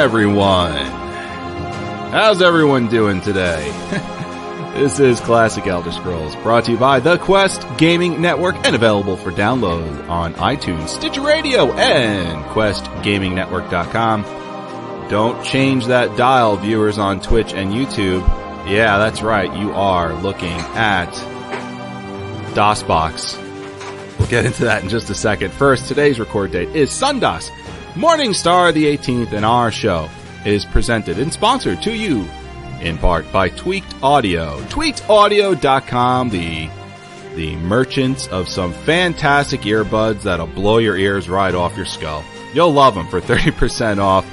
Everyone. How's everyone doing today? this is Classic Elder Scrolls, brought to you by the Quest Gaming Network and available for download on iTunes, Stitcher Radio, and QuestGamingNetwork.com. Don't change that dial, viewers on Twitch and YouTube. Yeah, that's right, you are looking at DOSBox. We'll get into that in just a second. First, today's record date is Sundas, Morning Star the 18th, and our show is presented and sponsored to you in part by Tweaked Audio. TweakedAudio.com, the the merchants of some fantastic earbuds that'll blow your ears right off your skull. You'll love them for 30% off.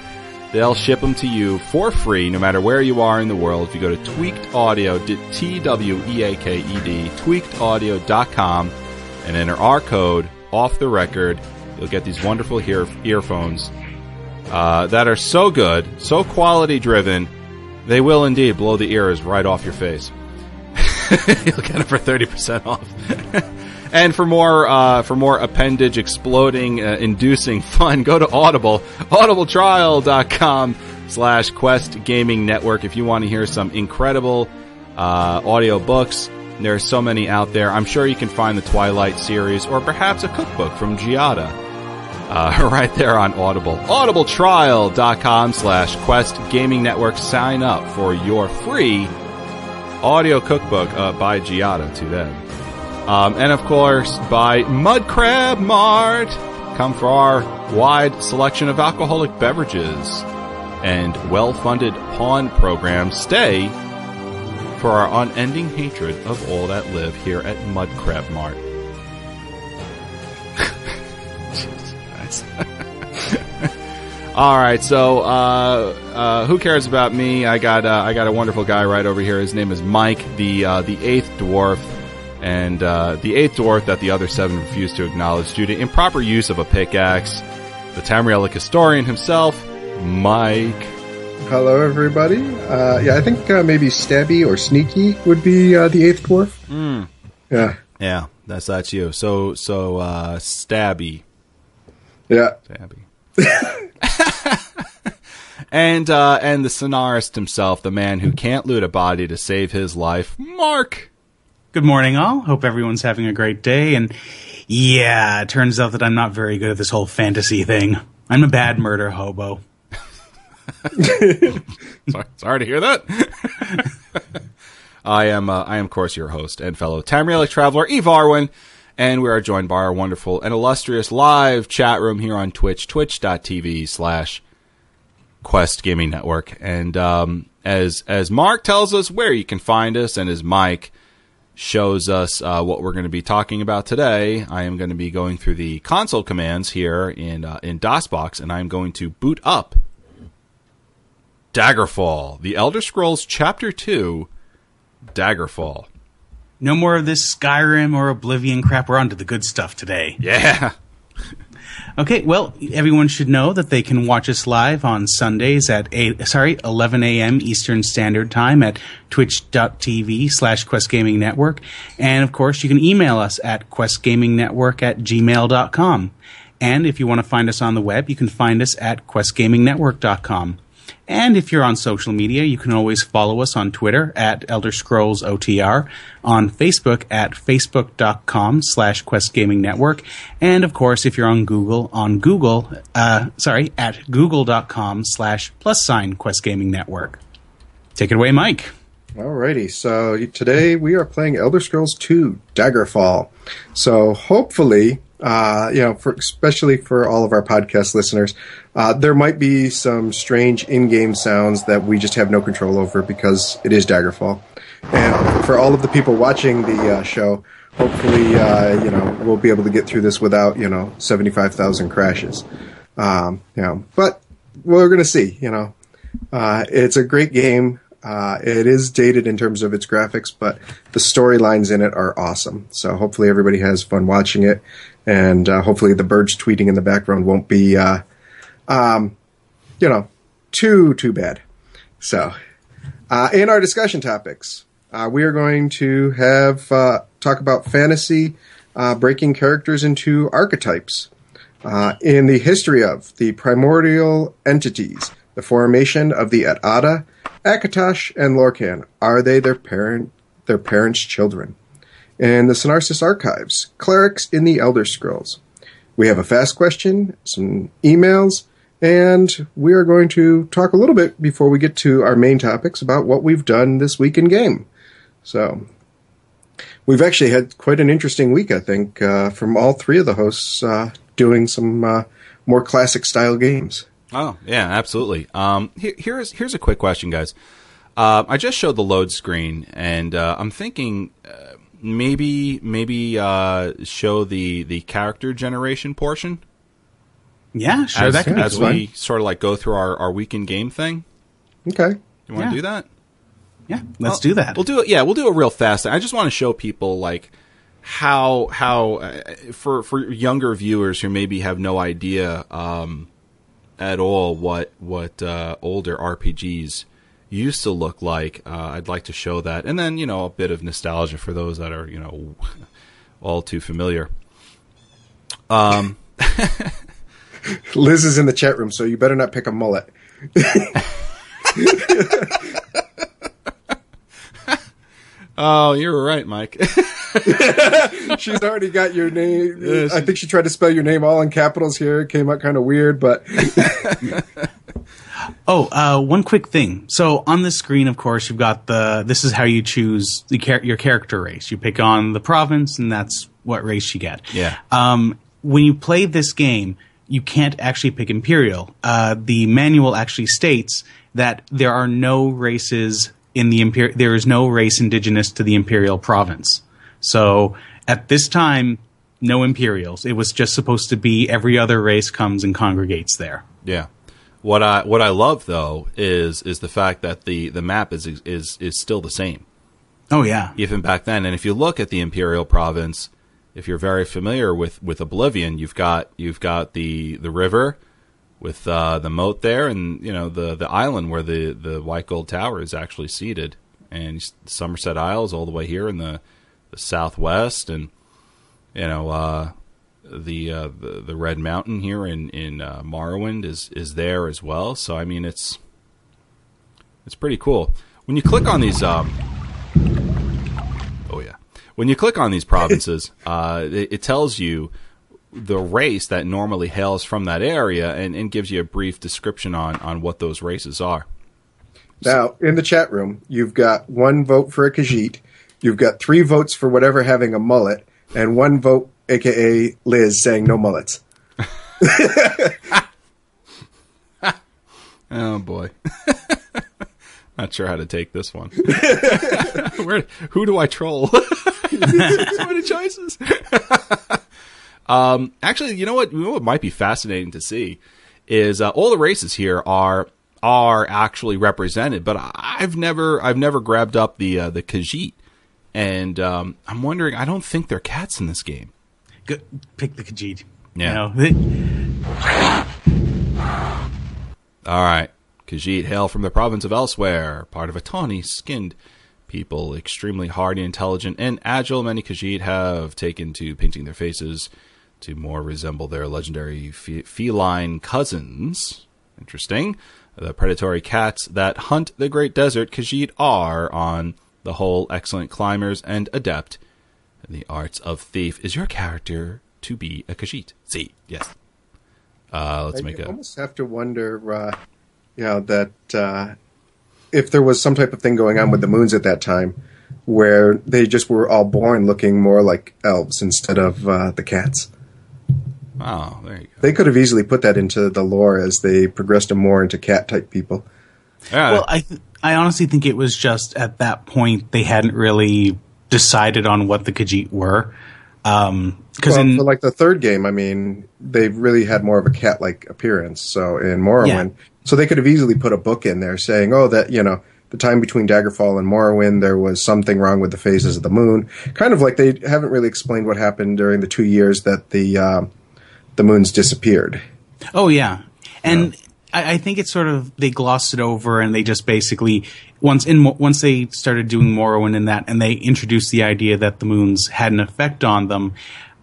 They'll ship them to you for free no matter where you are in the world. If you go to Tweaked Audio, T-W-E-A-K-E-D, tweakedaudio.com, and enter our code off the record, you'll get these wonderful ear- earphones uh, that are so good, so quality driven, they will indeed blow the ears right off your face. you'll get it for 30% off. and for more uh, for more appendage exploding uh, inducing fun go to audible audibletrial.com slash quest gaming network if you want to hear some incredible uh, audio books there's so many out there i'm sure you can find the twilight series or perhaps a cookbook from giada uh, right there on audible audibletrial.com slash quest gaming network sign up for your free audio cookbook uh, by giada today um, and of course, by Mud Crab Mart. Come for our wide selection of alcoholic beverages and well funded pawn program. Stay for our unending hatred of all that live here at Mud Crab Mart. all right, so uh, uh, who cares about me? I got uh, I got a wonderful guy right over here. His name is Mike, the uh, the eighth dwarf and uh, the eighth dwarf that the other seven refused to acknowledge due to improper use of a pickaxe. The Tamrielic historian himself, Mike. Hello, everybody. Uh, yeah, I think uh, maybe Stabby or Sneaky would be uh, the eighth dwarf. Mm. Yeah, yeah, that's that's you. So so uh, Stabby. Yeah, Stabby. and uh, and the sonarist himself, the man who can't loot a body to save his life, Mark. Good morning, all. Hope everyone's having a great day. And yeah, it turns out that I'm not very good at this whole fantasy thing. I'm a bad murder hobo. sorry, sorry, to hear that. I am, uh, I am, of course, your host and fellow Tamrielic traveler, Evarwyn, and we are joined by our wonderful and illustrious live chat room here on Twitch, twitch.tv slash Quest Gaming Network. And um, as as Mark tells us where you can find us, and as Mike shows us uh, what we're going to be talking about today. I am going to be going through the console commands here in uh, in DOSBox, and I'm going to boot up Daggerfall, The Elder Scrolls Chapter Two, Daggerfall. No more of this Skyrim or Oblivion crap. We're on to the good stuff today. Yeah. Okay, well, everyone should know that they can watch us live on Sundays at 8, sorry, 11 a.m. Eastern Standard Time at twitch.tv slash Quest Gaming Network. And of course, you can email us at questgamingnetwork at gmail.com. And if you want to find us on the web, you can find us at questgamingnetwork.com. And if you're on social media, you can always follow us on Twitter at Elder Scrolls OTR, on Facebook at facebook.com slash Quest Gaming Network, and of course, if you're on Google, on Google, uh, sorry, at google.com slash plus sign Quest Gaming Network. Take it away, Mike. Alrighty, so today we are playing Elder Scrolls 2 Daggerfall. So hopefully uh, you know, for, especially for all of our podcast listeners, uh, there might be some strange in-game sounds that we just have no control over because it is Daggerfall. And for all of the people watching the uh, show, hopefully, uh, you know, we'll be able to get through this without, you know, 75,000 crashes. Um, you know, but we're going to see, you know. Uh, it's a great game. Uh, it is dated in terms of its graphics, but the storylines in it are awesome. So hopefully everybody has fun watching it, and uh, hopefully the birds tweeting in the background won't be, uh, um, you know, too too bad. So, uh, in our discussion topics, uh, we are going to have uh, talk about fantasy breaking characters into archetypes. Uh, in the history of the primordial entities, the formation of the Et'Ada, Akatosh, and Lorkhan, are they their parent, their parents' children? In the Synarsis archives, clerics in the Elder Scrolls. We have a fast question, some emails, and we are going to talk a little bit before we get to our main topics about what we've done this week in game. So, we've actually had quite an interesting week, I think, uh, from all three of the hosts uh, doing some uh, more classic style games. Oh yeah, absolutely. Um, here, here's here's a quick question, guys. Uh, I just showed the load screen, and uh, I'm thinking uh, maybe maybe show the the character generation portion. Yeah, sure. as, that could as be we sort of like go through our, our weekend game thing. Okay. You want to Yeah. do that? Yeah, let's Well, do that. We'll do it. Yeah, we'll do it real fast. I just want to show people like how how uh, for for younger viewers who maybe have no idea um, at all what what uh, older RPGs used to look like. Uh, I'd like to show that, and then you know a bit of nostalgia for those that are you know all too familiar. Um, Liz is in the chat room, so you better not pick a mullet. oh, you're right, Mike. She's already got your name. Yeah, I think she tried to spell your name all in capitals here. It came out kind of weird, but Oh, uh, one quick thing. So on the screen, of course, you've got the. This is how you choose the char- your character race. You pick on the province, and that's what race you get. Yeah. Um, when you play this game, you can't actually pick Imperial. Uh, the manual actually states that there are no races in the Imperial. There is no race indigenous to the Imperial province. So at this time, no Imperials. It was just supposed to be every other race comes and congregates there. Yeah. What I what I love though is is the fact that the the map is is is still the same Oh yeah. even back then. And if you look at the Imperial Province, if you're very familiar with with Oblivion, you've got you've got the the river with uh, the moat there, and you know the the island where the the White Gold Tower is actually seated, and Somerset Isles all the way here in the the southwest, and you know uh, the, uh, the the Red Mountain here in in uh, Morrowind is is there as well. So I mean it's it's pretty cool when you click on these. Um, oh yeah, when you click on these provinces, uh, it, it tells you the race that normally hails from that area and, and gives you a brief description on on what those races are. now in the chat room, you've got one vote for a Khajiit, you've got three votes for whatever having a mullet, and one vote, aka Liz, saying no mullets. Oh boy. Not sure how to take this one. Where, who do I troll? so many choices. um, actually, you know what? You know what might be fascinating to see is uh, all the races here are are actually represented, but I've never I've never grabbed up the uh, the Khajiit, and um, I'm wondering. I don't think they're cats in this game. Good. Pick the Khajiit. Yeah. You know, All right. Khajiit hail from the province of Elsewhere, part of a tawny skinned people, extremely hardy, intelligent, and agile. Many Khajiit have taken to painting their faces to more resemble their legendary fe- feline cousins. Interesting. The predatory cats that hunt the Great Desert, Khajiit are, on the whole, excellent climbers and adept in the arts of thief. Is your character to be a Khajiit? See, yes. Uh, let's make I a. almost have to wonder, uh, you know, that uh, if there was some type of thing going on with the moons at that time, where they just were all born looking more like elves instead of uh, the cats. Oh, there you go. They could have easily put that into the lore as they progressed them more into cat type people. Yeah, well, I th- I honestly think it was just at that point they hadn't really decided on what the Khajiit were. Because Well, in like the third game, I mean, they really had more of a cat like appearance. So in Morrowind, so they could have easily put a book in there saying, "Oh, that you know." The time between Daggerfall and Morrowind, there was something wrong with the phases of the moon. Kind of like they haven't really explained what happened during the two years that the uh, the moons disappeared. Oh yeah, and I, I think it's sort of they glossed it over and they just basically once in once they started doing Morrowind and that, and they introduced the idea that the moons had an effect on them.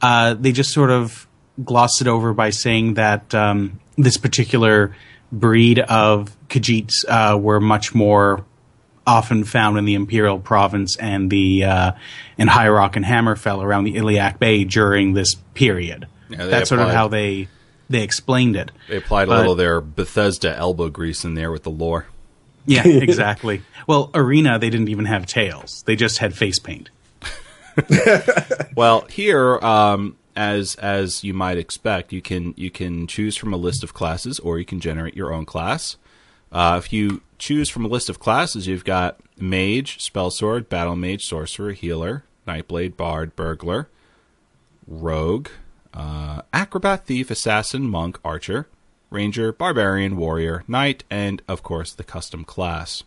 Uh, they just sort of glossed it over by saying that um, this particular breed of Khajiits uh, were much more often found in the Imperial Province and the uh, in High Rock and Hammerfell around the Iliac Bay during this period. Yeah, they That's sort of how they they explained it. They applied But- a little of their Bethesda elbow grease in there with the lore. Yeah, exactly. well, Arena they didn't even have tails; they just had face paint. Well, here, um, as as you might expect, you can you can choose from a list of classes, or you can generate your own class. Uh, if you choose from a list of classes, you've got mage, spell sword, battle mage, sorcerer, healer, nightblade, bard, burglar, rogue, uh, acrobat, thief, assassin, monk, archer, ranger, barbarian, warrior, knight, and of course the custom class.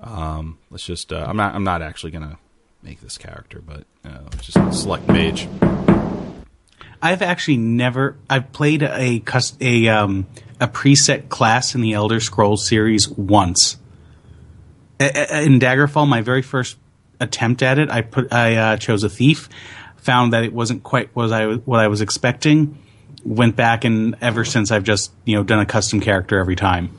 Um, let's just. Uh, I'm not. I'm not actually gonna make this character, but uh, just select mage. I've actually never. I've played a a um, a preset class in the Elder Scrolls series once. In Daggerfall, my very first attempt at it, I put I uh, chose a thief, found that it wasn't quite what I what I was expecting. Went back and ever since I've just you know done a custom character every time.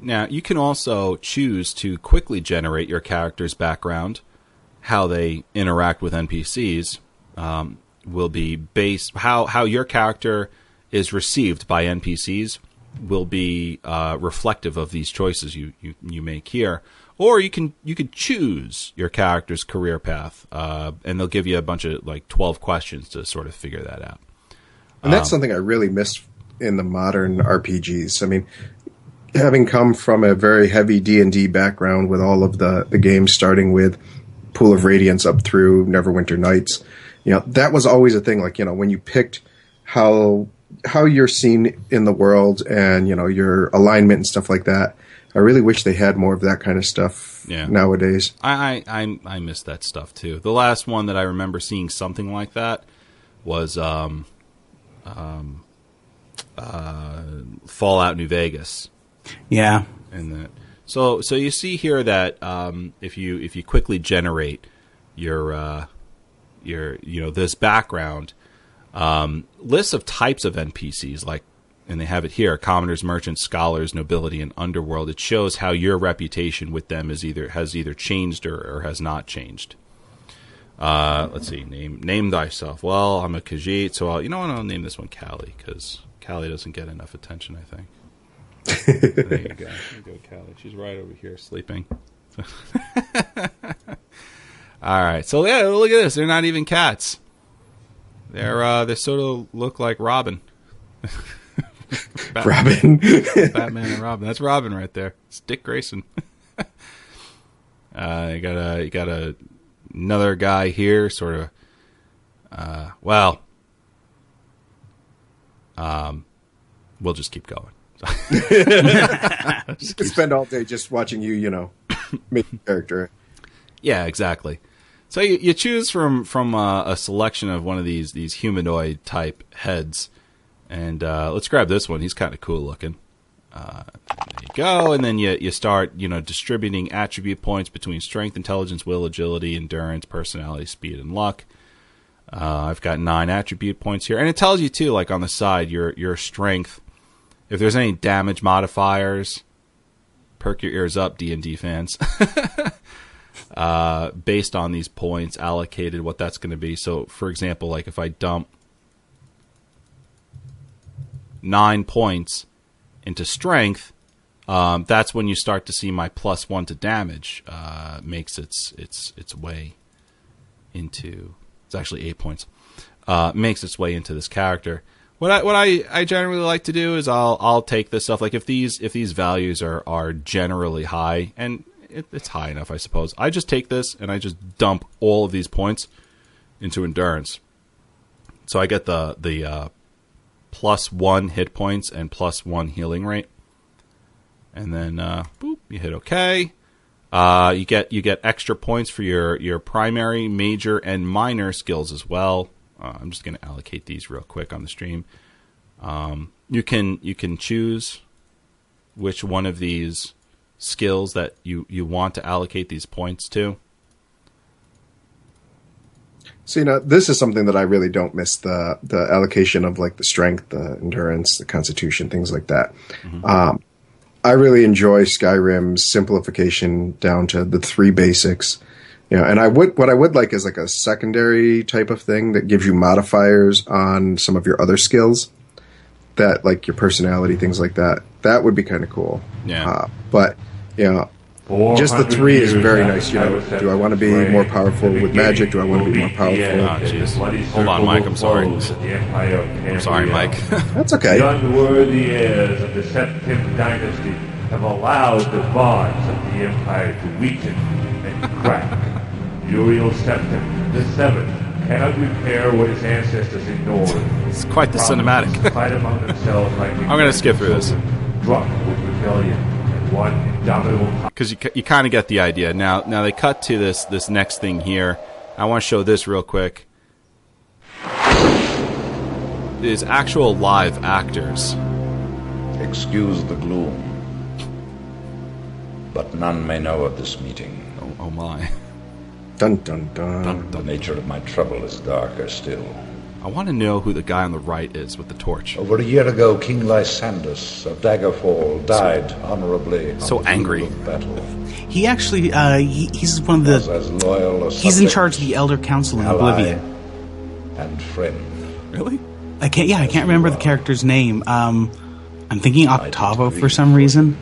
Now, you can also choose to quickly generate your character's background. How they interact with NPCs um, will be based how how your character is received by NPCs will be uh, reflective of these choices you, you you make here. Or you can you could choose your character's career path, uh, and they'll give you a bunch of like twelve questions to sort of figure that out. And that's something I really missed in the modern RPGs. I mean, having come from a very heavy D and D background with all of the the games starting with Pool of Radiance up through Neverwinter Nights, you know, that was always a thing. Like you know, when you picked how how you're seen in the world and you know your alignment and stuff like that. I really wish they had more of that kind of stuff Yeah. nowadays. I, I I I miss that stuff too. The last one that I remember seeing something like that was um, um, uh, Fallout New Vegas, Yeah, and that. So so you see here that um, if you if you quickly generate your uh, your you know this background um, lists of types of NPCs like and they have it here commoners merchants scholars nobility and underworld. It shows how your reputation with them is either has either changed or, or has not changed. Uh, let's see name name thyself. Well i'm a khajiit so I'll, you know what i'll name this one callie because callie doesn't get enough attention i think there you go there you go callie she's right over here sleeping all right so yeah look at this they're not even cats they're uh they sort of look like robin Batman. Robin. Batman and Robin. That's Robin right there. It's Dick Grayson. uh, you got a you got a another guy here, sort of. Uh, well, um, we'll just keep going. You could spend all day just watching you, you know, make a character. Yeah, exactly. So you, you choose from from uh, a selection of one of these these humanoid type heads, and uh, let's grab this one. He's kind of cool looking. Uh, there you go, and then you you start you know distributing attribute points between strength, intelligence, will, agility, endurance, personality, speed, and luck. Uh, I've got nine attribute points here, and it tells you too, like on the side, your your strength. If there's any damage modifiers, perk your ears up, D and D fans. uh, based on these points allocated, what that's going to be. So, for example, like if I dump nine points into strength, um, that's when you start to see my plus one to damage uh, makes its its its way into. It's actually eight points. Uh, makes its way into this character. What I what I, I generally like to do is I'll I'll take this stuff like if these if these values are are generally high and it, it's high enough I suppose I just take this and I just dump all of these points into endurance. So I get the the uh, plus one hit points and plus one healing rate, and then uh, boop you hit OK. Uh, you get you get extra points for your your primary, major, and minor skills as well. Uh, I'm just going to allocate these real quick on the stream. Um, you can you can choose which one of these skills that you you want to allocate these points to. So you know, this is something that I really don't miss the the allocation of like the strength, the endurance, the constitution, things like that. Um, I really enjoy Skyrim's simplification down to the three basics. You know, and I would what I would like is like a secondary type of thing that gives you modifiers on some of your other skills, that like your personality, things like that. That would be kind of cool. Yeah. Uh, but you know, just the three is very nice. You know, do I want to be more powerful with magic? Do I want to be more powerful? Oh, jeez. Hold on, Mike, I'm sorry. I'm sorry, Mike. That's okay. The unworthy heirs of the Septim dynasty have allowed the bonds of the empire to weaken and crack. Uriel Septim, the seventh, cannot repair what his ancestors ignored. It's quite the cinematic. Fight among themselves like I'm gonna skip through this. Drunk with rebellion and one indomitable because you, you kind of get the idea. Now, now they cut to this this next thing here. I want to show this real quick. Is actual live actors. Excuse the gloom, but none may know of this meeting. Oh, oh my! Dun dun dun. The nature of my trouble is darker still. I want to know who the guy on the right is with the torch. Over a year ago, King Lysandus of Daggerfall died honorably. So the field angry. of Battle. He actually, uh, he, he's one of the. as loyal a He's in charge of the Elder Council in Oblivion. and friend. Really? I can't. Yeah, I can't remember the character's name. Um, I'm thinking Octavo for some reason.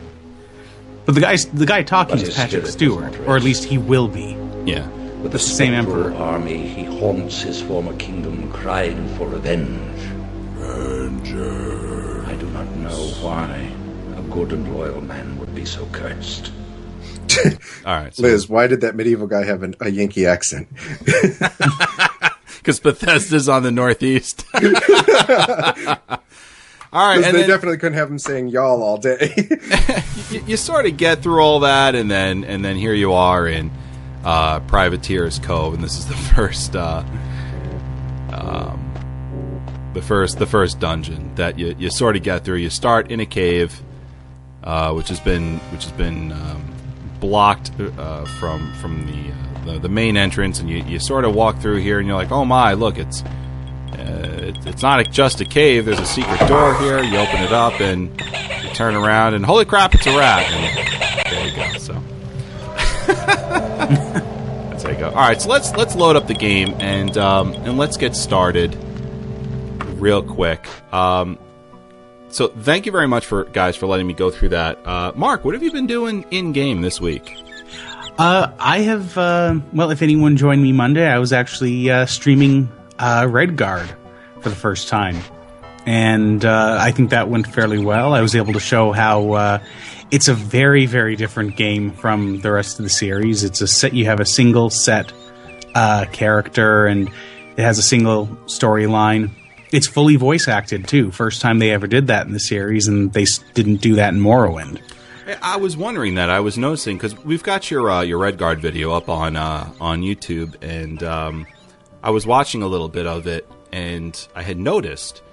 But the guy's the guy talking But is Patrick Stewart, or at least he will be. Yeah. With the same spectral emperor. army, he haunts his former kingdom, crying for revenge. I do not know why a good and loyal man would be so cursed. All right. Liz, why did that medieval guy have an, a Yankee accent? Because Bethesda's on the northeast. All right, and they then definitely couldn't have him saying y'all all day. you, you sort of get through all that, and then and then here you are in uh, Privateer's Cove, and this is the first, uh, um, the first, the first dungeon that you, you sort of get through. You start in a cave, uh, which has been which has been um, blocked uh, from from the, uh, the the main entrance, and you, you sort of walk through here, and you're like, oh my, look, it's uh, it, it's not just a cave. There's a secret door here. You open it up and you turn around, and holy crap, it's a rat. And there you go. So how you go. All right, so let's let's load up the game and um, and let's get started real quick. Um, so thank you very much for guys for letting me go through that. Uh, Mark, what have you been doing in game this week? Uh, I have. Uh, well, if anyone joined me Monday, I was actually uh, streaming uh, Redguard for the first time, and uh, I think that went fairly well. I was able to show how it's a very, very different game from the rest of the series. It's a set. You have a single set uh, character, and it has a single storyline. It's fully voice acted too. First time they ever did that in the series, and they didn't do that in Morrowind. I was wondering that. I was noticing because we've got your uh, your Redguard video up on uh, on YouTube, and um, I was watching a little bit of it, and I had noticed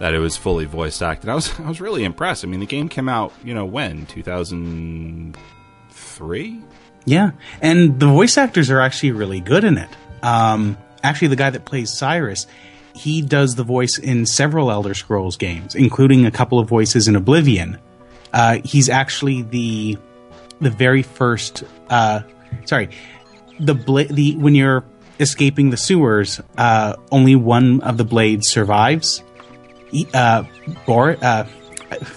that it was fully voice acted. I was I was really impressed. I mean, the game came out, you know, when two thousand three. Yeah, and the voice actors are actually really good in it. Um, actually, the guy that plays Cyrus, he does the voice in several Elder Scrolls games, including a couple of voices in Oblivion. Uh, he's actually the the very first. Uh, sorry, the bla- the when you're escaping the sewers, uh, only one of the blades survives. He- Uh, Bor- uh,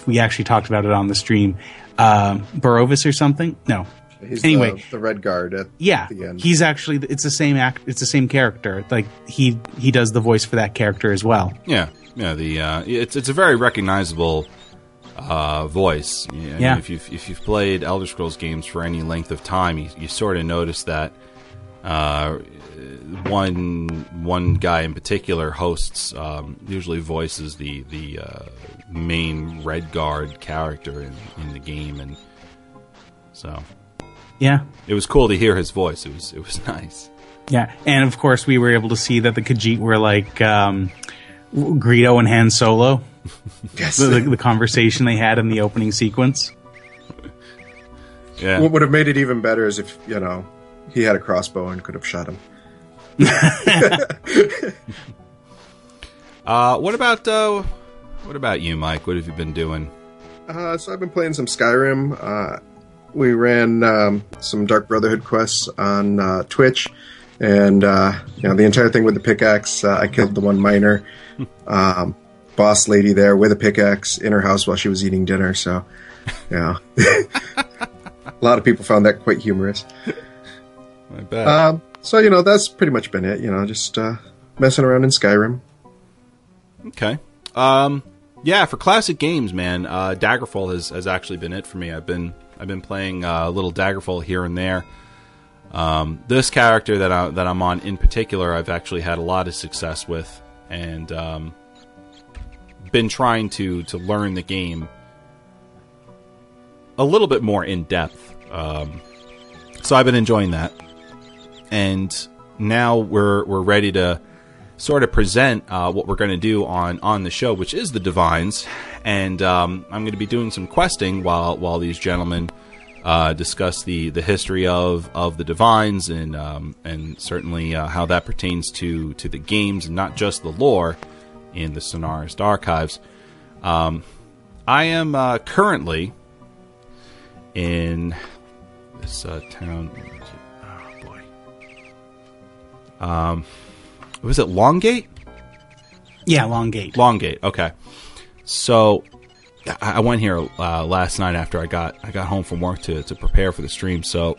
we actually talked about it on the stream. Uh, Barovis or something? No. He's anyway, the, the red guard at yeah, the end. he's actually it's the same act. It's the same character. Like he he does the voice for that character as well. Yeah, yeah. The uh, it's it's a very recognizable uh, voice. I mean, Yeah. If you've if you've played Elder Scrolls games for any length of time, you, you sort of notice that uh, one one guy in particular hosts um, usually voices the the uh, main Red Guard character in, in the game, and so Yeah, it was cool to hear his voice. It was it was nice. yeah, and of course we were able to see that the Khajiit were like um, Greedo and Han Solo. yes. The, the, the conversation they had in the opening sequence. Yeah. what would have made it even better is if you know he had a crossbow and could have shot him. uh, what about uh, what about you, Mike? What have you been doing? Uh, so I've been playing some Skyrim. Uh, we ran um, some Dark Brotherhood quests on uh, Twitch, and uh, you know the entire thing with the pickaxe. Uh, I killed the one miner, um, boss lady there with a pickaxe in her house while she was eating dinner. So, yeah, a lot of people found that quite humorous. I bet. Um, so you know that's pretty much been it. You know, just uh, messing around in Skyrim. Okay. Um, yeah, for classic games, man, uh, Daggerfall has, has actually been it for me. I've been I've been playing uh, a little Daggerfall here and there. Um, this character that I, that I'm on in particular, I've actually had a lot of success with, and um, been trying to to learn the game a little bit more in depth. Um, so I've been enjoying that, and now we're we're ready to sort of present uh, what we're going to do on on the show, which is the Divines, and um, I'm going to be doing some questing while while these gentlemen uh, discuss the the history of of the Divines and um, and certainly uh, how that pertains to to the games and not just the lore in the Sonarist archives. Um, I am uh, currently in this uh, town. Um, was it Longgate? Yeah, Longgate. Longgate. Okay. So I I went here uh, last night after I got I got home from work to, to prepare for the stream. So,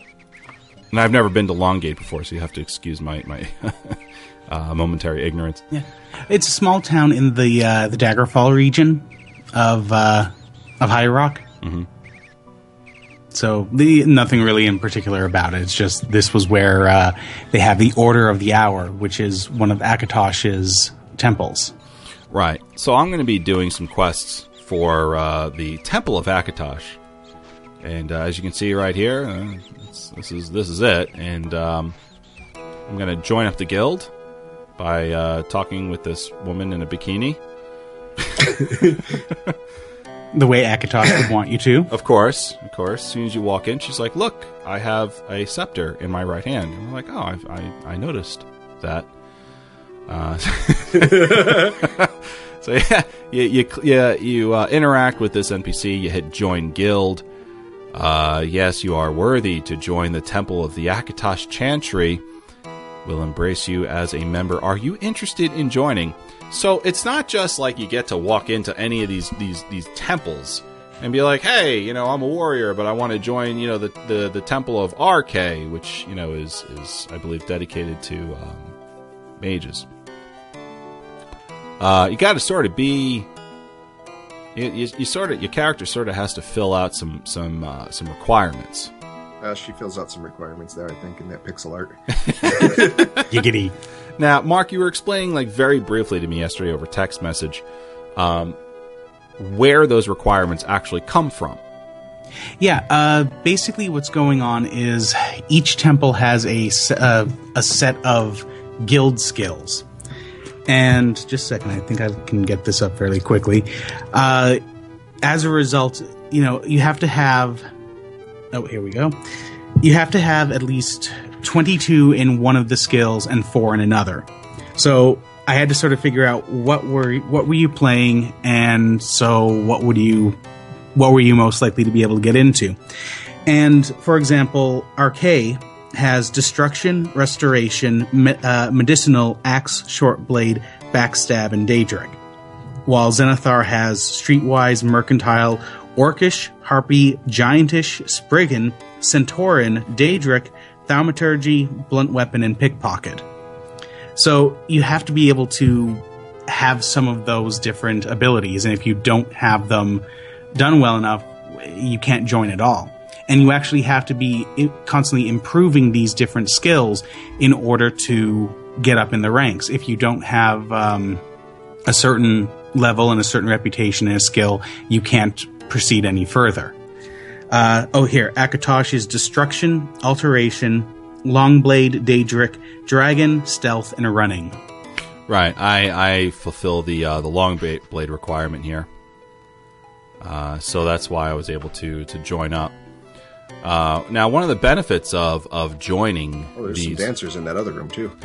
and I've never been to Longgate before, so you have to excuse my my uh, momentary ignorance. Yeah, it's a small town in the uh, the Daggerfall region of uh, of High Rock. Mm-hmm. So the nothing really in particular about it. It's just this was where uh, they have the Order of the Hour, which is one of Akatosh's temples. Right. So I'm going to be doing some quests for uh, the Temple of Akatosh, and uh, as you can see right here, uh, this is this is it. And um, I'm going to join up the guild by uh, talking with this woman in a bikini. The way Akatosh would want you to. Of course, of course. As soon as you walk in, she's like, "Look, I have a scepter in my right hand." And I'm like, "Oh, I, I, I noticed that." Uh, so yeah, you you yeah, you uh, interact with this NPC. You hit join guild. Uh, yes, you are worthy to join the Temple of the Akatosh Chantry. We'll embrace you as a member. Are you interested in joining? So it's not just like you get to walk into any of these these these temples and be like, hey, you know, I'm a warrior, but I want to join, you know, the the, the temple of Arkay, which you know is is I believe dedicated to um, mages. Uh, you got to sort of be. You, you, you sort of your character sort of has to fill out some some uh, some requirements. Uh, she fills out some requirements there, I think, in that pixel art. Giggity. Now, Mark, you were explaining like very briefly to me yesterday over text message um, where those requirements actually come from. Yeah, uh, basically what's going on is each temple has a, uh, a set of guild skills. And just a second, I think I can get this up fairly quickly. Uh, as a result, you know, you have to have. Oh, here we go. You have to have at least 22 in one of the skills and four in another. So I had to sort of figure out what were what were you playing, and so what would you what were you most likely to be able to get into? And for example, Arkay has destruction, restoration, me- uh, medicinal, axe, short blade, backstab, and daedric. While Zenithar has streetwise, mercantile, orcish, harpy, giantish, spriggan, centauran, daedric, thaumaturgy, blunt weapon, and pickpocket. So you have to be able to have some of those different abilities, and if you don't have them done well enough, you can't join at all. And you actually have to be constantly improving these different skills in order to get up in the ranks. If you don't have um, a certain level and a certain reputation and a skill, you can't proceed any further. Uh, oh, here, Akatosh is Destruction, Alteration, Longblade, Daedric, Dragon, Stealth, and Running. Right. I, I fulfill the uh, the long blade requirement here, uh, so that's why I was able to to join up. Uh, now, one of the benefits of of joining Oh, there's these, some dancers in that other room too.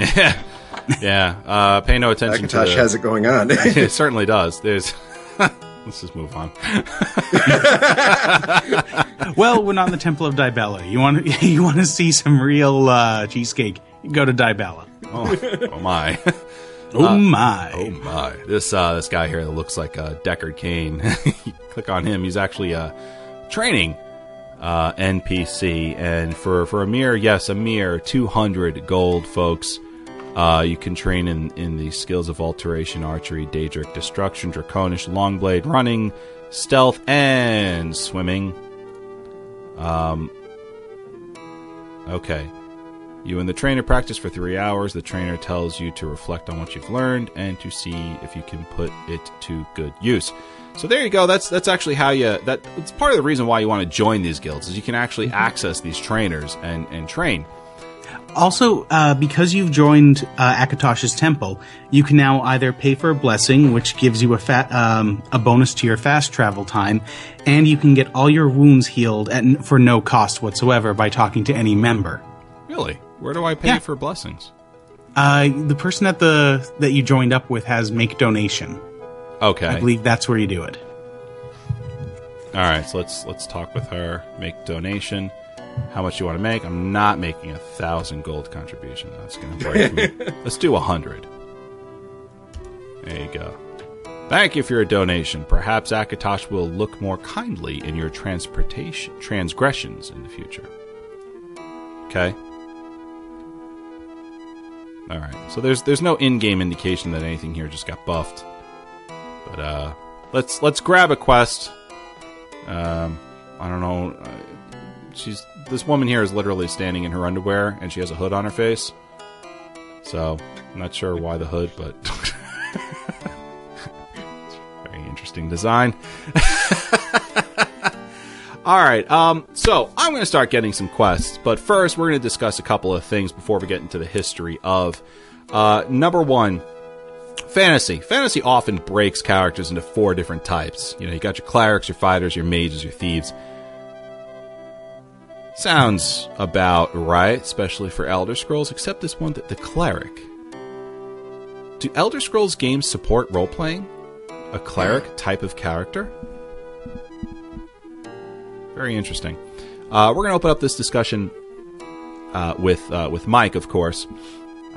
yeah, uh, pay no attention to Akatosh the, has it going on. it certainly does. There's. Let's just move on. Well, we're not in the Temple of Dibella. You want to, you want to see some real uh, cheesecake? Go to Dibella. Oh, oh my. Oh my! Oh my! This uh, this guy here that looks like uh, Deckard Cain. click on him. He's actually uh, training uh, NPC, and for for a mere yes, a mere two hundred gold, folks. Uh, you can train in, in the skills of alteration, archery, daedric, destruction, draconish, longblade, running, stealth, and swimming. Um. Okay. You and the trainer practice for three hours. The trainer tells you to reflect on what you've learned and to see if you can put it to good use. So there you go. That's that's actually how you that it's part of the reason why you want to join these guilds is you can actually access these trainers and and train. Also, uh, because you've joined uh, Akatosh's temple, you can now either pay for a blessing, which gives you a fat, um, a bonus to your fast travel time, and you can get all your wounds healed at, for no cost whatsoever by talking to any member. Really? Where do I pay Yeah. for blessings? Uh, the person at the that you joined up with has make donation. Okay. I believe that's where you do it. All right. So let's let's talk with her. Make donation. How much you want to make? I'm not making a thousand gold contribution. That's going to break me. Let's do a hundred. There you go. Thank you for your donation. Perhaps Akatosh will look more kindly in your transportation transgressions in the future. Okay. All right. So there's there's no in-game indication that anything here just got buffed. But uh, let's let's grab a quest. Um, I don't know. Uh, she's this woman here is literally standing in her underwear and she has a hood on her face. So I'm not sure why the hood, but very interesting design. All right. Um, so I'm going to start getting some quests, but first we're going to discuss a couple of things before we get into the history of. Uh, number one, fantasy. Fantasy often breaks characters into four different types. You know, you got your clerics, your fighters, your mages, your thieves. Sounds about right, especially for Elder Scrolls, except this one, the, the cleric. Do Elder Scrolls games support role playing? A cleric type of character? Very interesting. Uh, we're going to open up this discussion uh, with uh, with Mike, of course.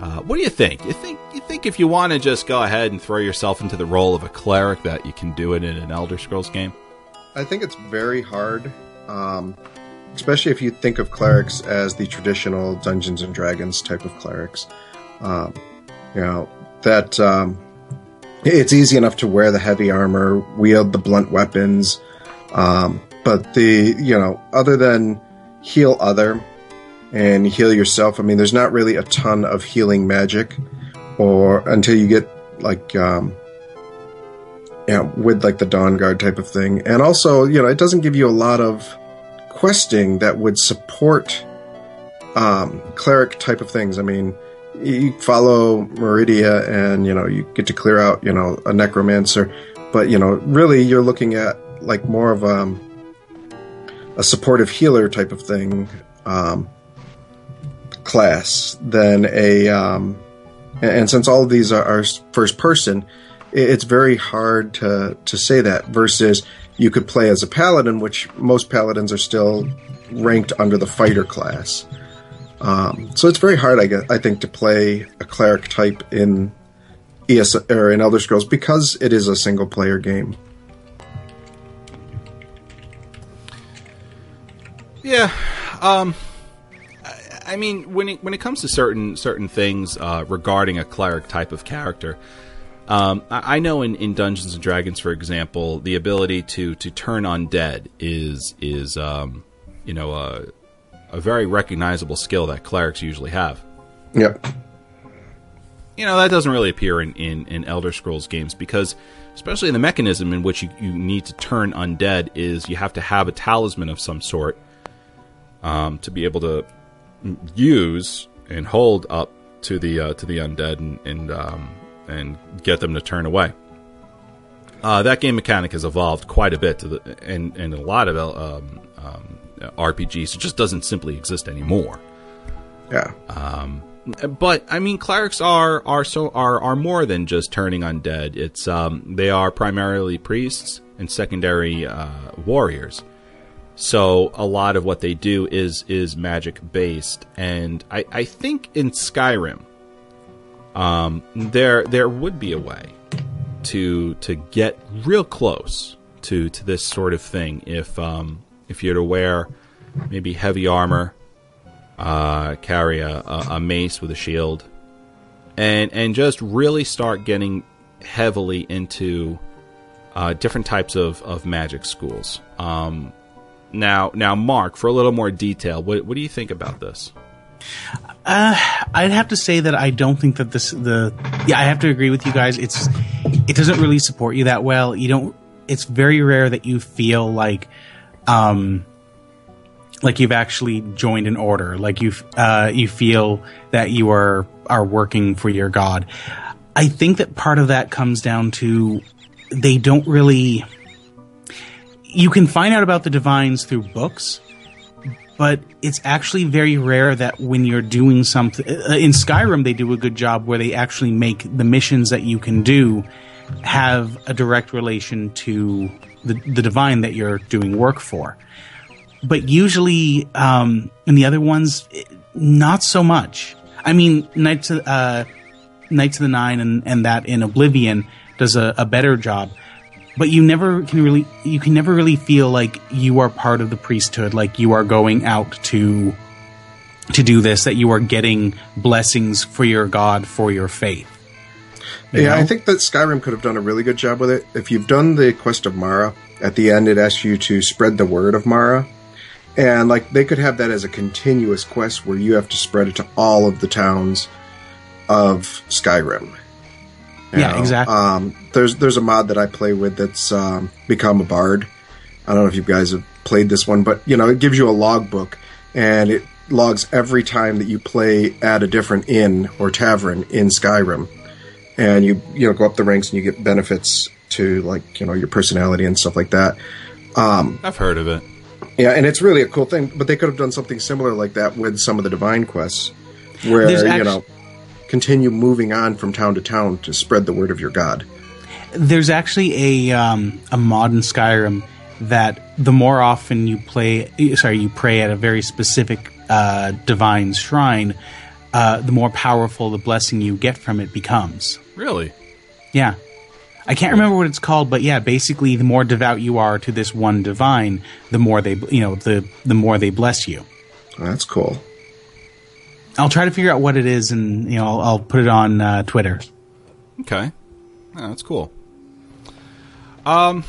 Uh, what do you think? You think you think if you want to just go ahead and throw yourself into the role of a cleric that you can do it in an Elder Scrolls game? I think it's very hard, um, especially if you think of clerics as the traditional Dungeons and Dragons type of clerics. Um, you know that um, it's easy enough to wear the heavy armor, wield the blunt weapons, um, but the you know other than heal other and heal yourself, I mean, there's not really a ton of healing magic, or until you get like um, you know, with like the Dawnguard type of thing. And also, you know, it doesn't give you a lot of questing that would support um, cleric type of things. I mean, you follow Meridia and, you know, you get to clear out, you know, a necromancer. But, you know, really you're looking at like more of um, a supportive healer type of thing um, class than a. Um, and, since all of these are first person, it's very hard to to say that versus you could play as a paladin which most paladins are still ranked under the fighter class. Um, so it's very hard I, guess, I think to play a cleric type in ES or in Elder Scrolls because it is a single player game. Yeah, um, I, mean, when it when it comes to certain certain things uh, regarding a cleric type of character, um, I, I know in, in Dungeons and Dragons, for example, the ability to to turn undead is is um, you know a a very recognizable skill that clerics usually have. yep you know that doesn't really appear in, in, in elder scrolls games because especially the mechanism in which you, you need to turn undead is you have to have a talisman of some sort um, to be able to use and hold up to the uh, to the undead and and, um, and get them to turn away uh, that game mechanic has evolved quite a bit to the and and a lot of um, um, RPG, so it just doesn't simply exist anymore. Yeah. But I mean, clerics are are so are are more than just turning undead. It's um they are primarily priests and secondary uh, warriors. So a lot of what they do is is magic based, and I I think in Skyrim, um there there would be a way to to get real close to to this sort of thing if um if you're to wear maybe heavy armor uh, carry a, a, a mace with a shield, and and just really start getting heavily into uh, different types of, of magic schools. Um, now, now, Mark, for a little more detail, what what do you think about this? I'd have to say that I don't think that this the yeah I have to agree with you guys. It's it doesn't really support you that well. You don't. It's very rare that you feel like um like you've actually joined an order. Like you uh you feel that you are are working for your god. I think that part of that comes down to they don't really. You can find out about the divines through books, but it's actually very rare that when you're doing something uh, in Skyrim, they do a good job where they actually make the missions that you can do have a direct relation to the, the divine that you're doing work for. But usually, um, in the other ones, not so much. I mean, Knights uh, Knights of the Nine and, and that in Oblivion does a, a better job but you never can really you can never really feel like you are part of the priesthood like you are going out to to do this that you are getting blessings for your god for your faith You Yeah, know? I think that Skyrim could have done a really good job with it. If you've done the quest of Mara, at the end it asks you to spread the word of Mara. And like they could have that as a continuous quest where you have to spread it to all of the towns of Skyrim. You Yeah, exactly. Um, there's there's a mod that I play with that's um, become a bard. I don't know if you guys have played this one, but you know it gives you a logbook and it logs every time that you play at a different inn or tavern in Skyrim and you you know go up the ranks and you get benefits to like you know your personality and stuff like that. I've heard of it. Yeah, and it's really a cool thing. But they could have done something similar like that with some of the divine quests, where There's you know continue moving on from town to town to spread the word of your god. there's actually a um, a mod in Skyrim that the more often you play, sorry, you pray at a very specific uh, divine shrine, uh, the more powerful the blessing you get from it becomes. Really? Yeah. I can't remember what it's called, but yeah, basically, the more devout you are to this one divine, the more they, you know, the the more they bless you. That's cool. I'll try to figure out what it is, and you know, I'll, I'll put it on uh, Twitter. Okay. Oh, that's cool. Um.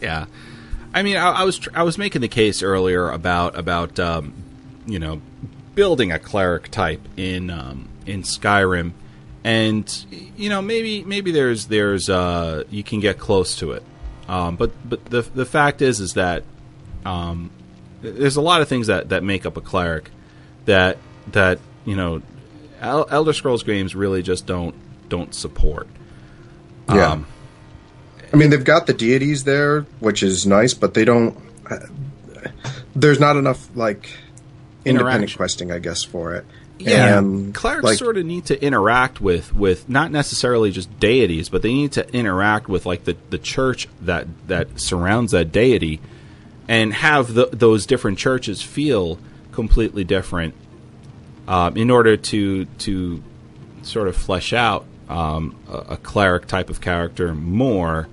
Yeah, I mean, I, I was tr- I was making the case earlier about about um, you know building a cleric type in um, in Skyrim, and you know maybe maybe there's there's uh, you can get close to it, um, but but the the fact is is that um, there's a lot of things that, that make up a cleric that that you know Elder Scrolls games really just don't don't support. Yeah. Um, I mean, they've got the deities there, which is nice, but they don't. Uh, there's not enough like independent questing, I guess, for it. Yeah, And, clerics like, sort of need to interact with with not necessarily just deities, but they need to interact with like the, the church that that surrounds that deity, and have the, those different churches feel completely different, um, in order to to sort of flesh out um, a, a cleric type of character more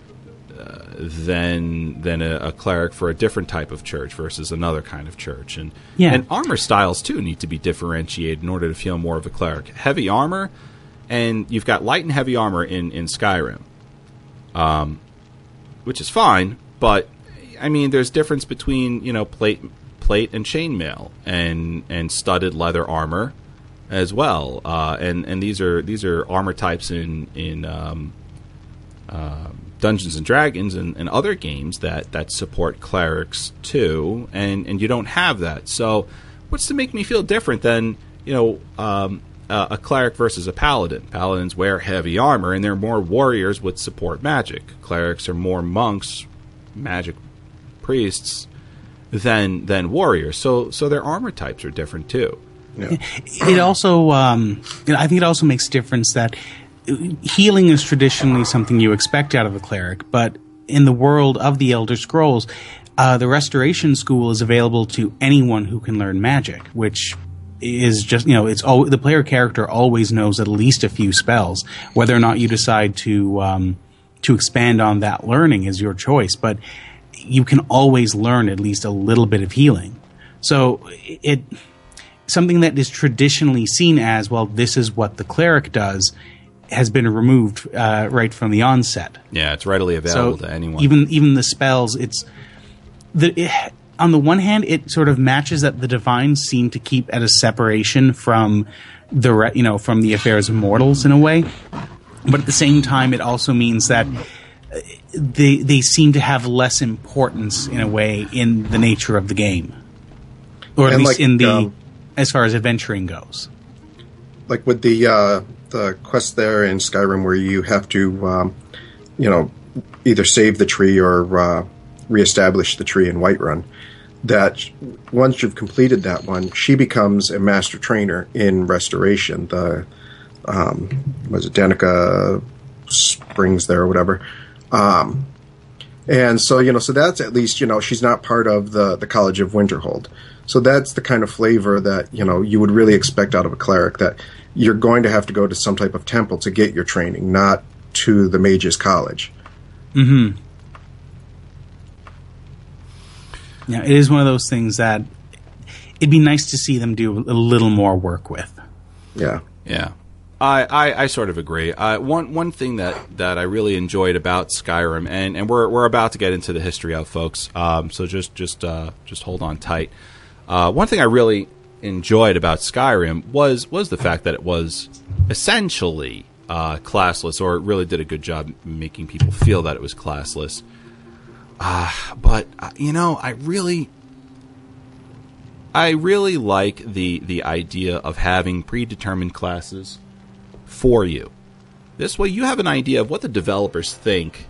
uh, than than a, a cleric for a different type of church versus another kind of church, and Yeah. and armor styles too need to be differentiated in order to feel more of a cleric. Heavy armor, and you've got light and heavy armor in in Skyrim, um, which is fine, but I mean, there's difference between you know plate plate and chainmail and and studded leather armor as well, uh, and and these are these are armor types in in um, um, Dungeons and Dragons and, and other games that, that support clerics too, and, and you don't have that. So, what's to make me feel different than you know um, a, a cleric versus a paladin? Paladins wear heavy armor, and they're more warriors with support magic. Clerics are more monks, magic priests than than warriors. So so their armor types are different too. Yeah. It also, um, I think, it also makes a difference that healing is traditionally something you expect out of a cleric, but in the world of the Elder Scrolls, uh, the Restoration School is available to anyone who can learn magic, which is just you know it's all the player character always knows at least a few spells. Whether or not you decide to um, to expand on that learning is your choice, but you can always learn at least a little bit of healing. So it something that is traditionally seen as well. This is what the cleric does has been removed uh, right from the onset. Yeah, it's readily available So to anyone. even even the spells, it's the it, on the one hand, it sort of matches that the divines seem to keep at a separation from the re, you know from the affairs of mortals in a way, but at the same time, it also means that uh, they they seem to have less importance in a way in the nature of the game, or at And least like, in the um, as far as adventuring goes. like with the uh, the quest there in Skyrim where you have to, um, you know, either save the tree or uh, reestablish the tree in Whiterun. That once you've completed that one, she becomes a master trainer in restoration. The um, was it Danica Springs there or whatever. Um, and so, you know, so that's at least, you know, she's not part of the, the College of Winterhold. So that's the kind of flavor that, you know, you would really expect out of a cleric that you're going to have to go to some type of temple to get your training, not to the mage's college. Hmm. Yeah, it is one of those things that it'd be nice to see them do a little more work with. Yeah. Yeah, I, I, I sort of agree. Uh, one one thing that, that I really enjoyed about Skyrim, and, and we're we're about to get into the history of folks, um, so just just uh, just hold on tight. Uh, one thing I really enjoyed about Skyrim was was the fact that it was essentially uh, classless, or it really did a good job making people feel that it was classless. Uh, but uh, you know, I really I really like the the idea of having predetermined classes for you. This way you have an idea of what the developers think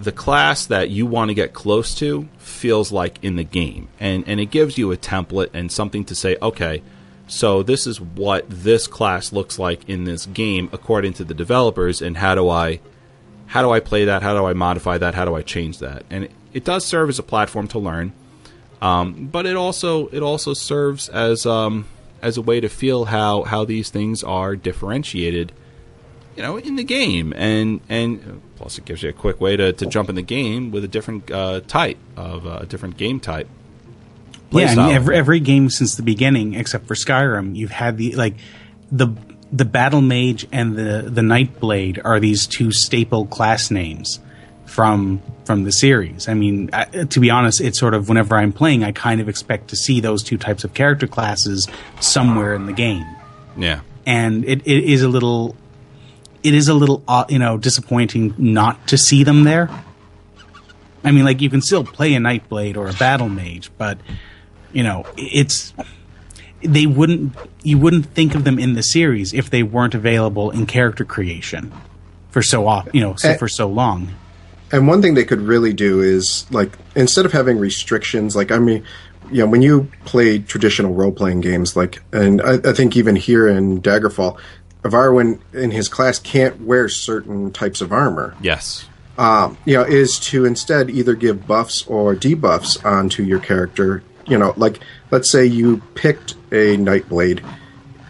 the class that you want to get close to feels like in the game. And and it gives you a template and something to say, okay, so this is what this class looks like in this game according to the developers and how do I how do I play that? How do I modify that? How do I change that? And it, it does serve as a platform to learn. Um, but it also it also serves as um, as a way to feel how how these things are differentiated, you know, in the game, and and plus it gives you a quick way to, to jump in the game with a different uh, type of uh, a different game type. Play yeah, style. and every every game since the beginning, except for Skyrim, you've had the like the the battle mage and the the night blade are these two staple class names from from the series. I mean, I, to be honest, it's sort of whenever I'm playing, I kind of expect to see those two types of character classes somewhere in the game, yeah, and it, it is a little it is a little uh, you know disappointing not to see them there. I mean, like you can still play a Nightblade or a Battle Mage, but you know it's they wouldn't you wouldn't think of them in the series if they weren't available in character creation for so often, you know, so, Eh. for so long. And one thing they could really do is like instead of having restrictions, like I mean, you know, when you play traditional role playing games, like, and I, I think even here in Daggerfall, Evarwyn in his class can't wear certain types of armor. yes, um, you know, is to instead either give buffs or debuffs onto your character. You know, like let's say you picked a Nightblade.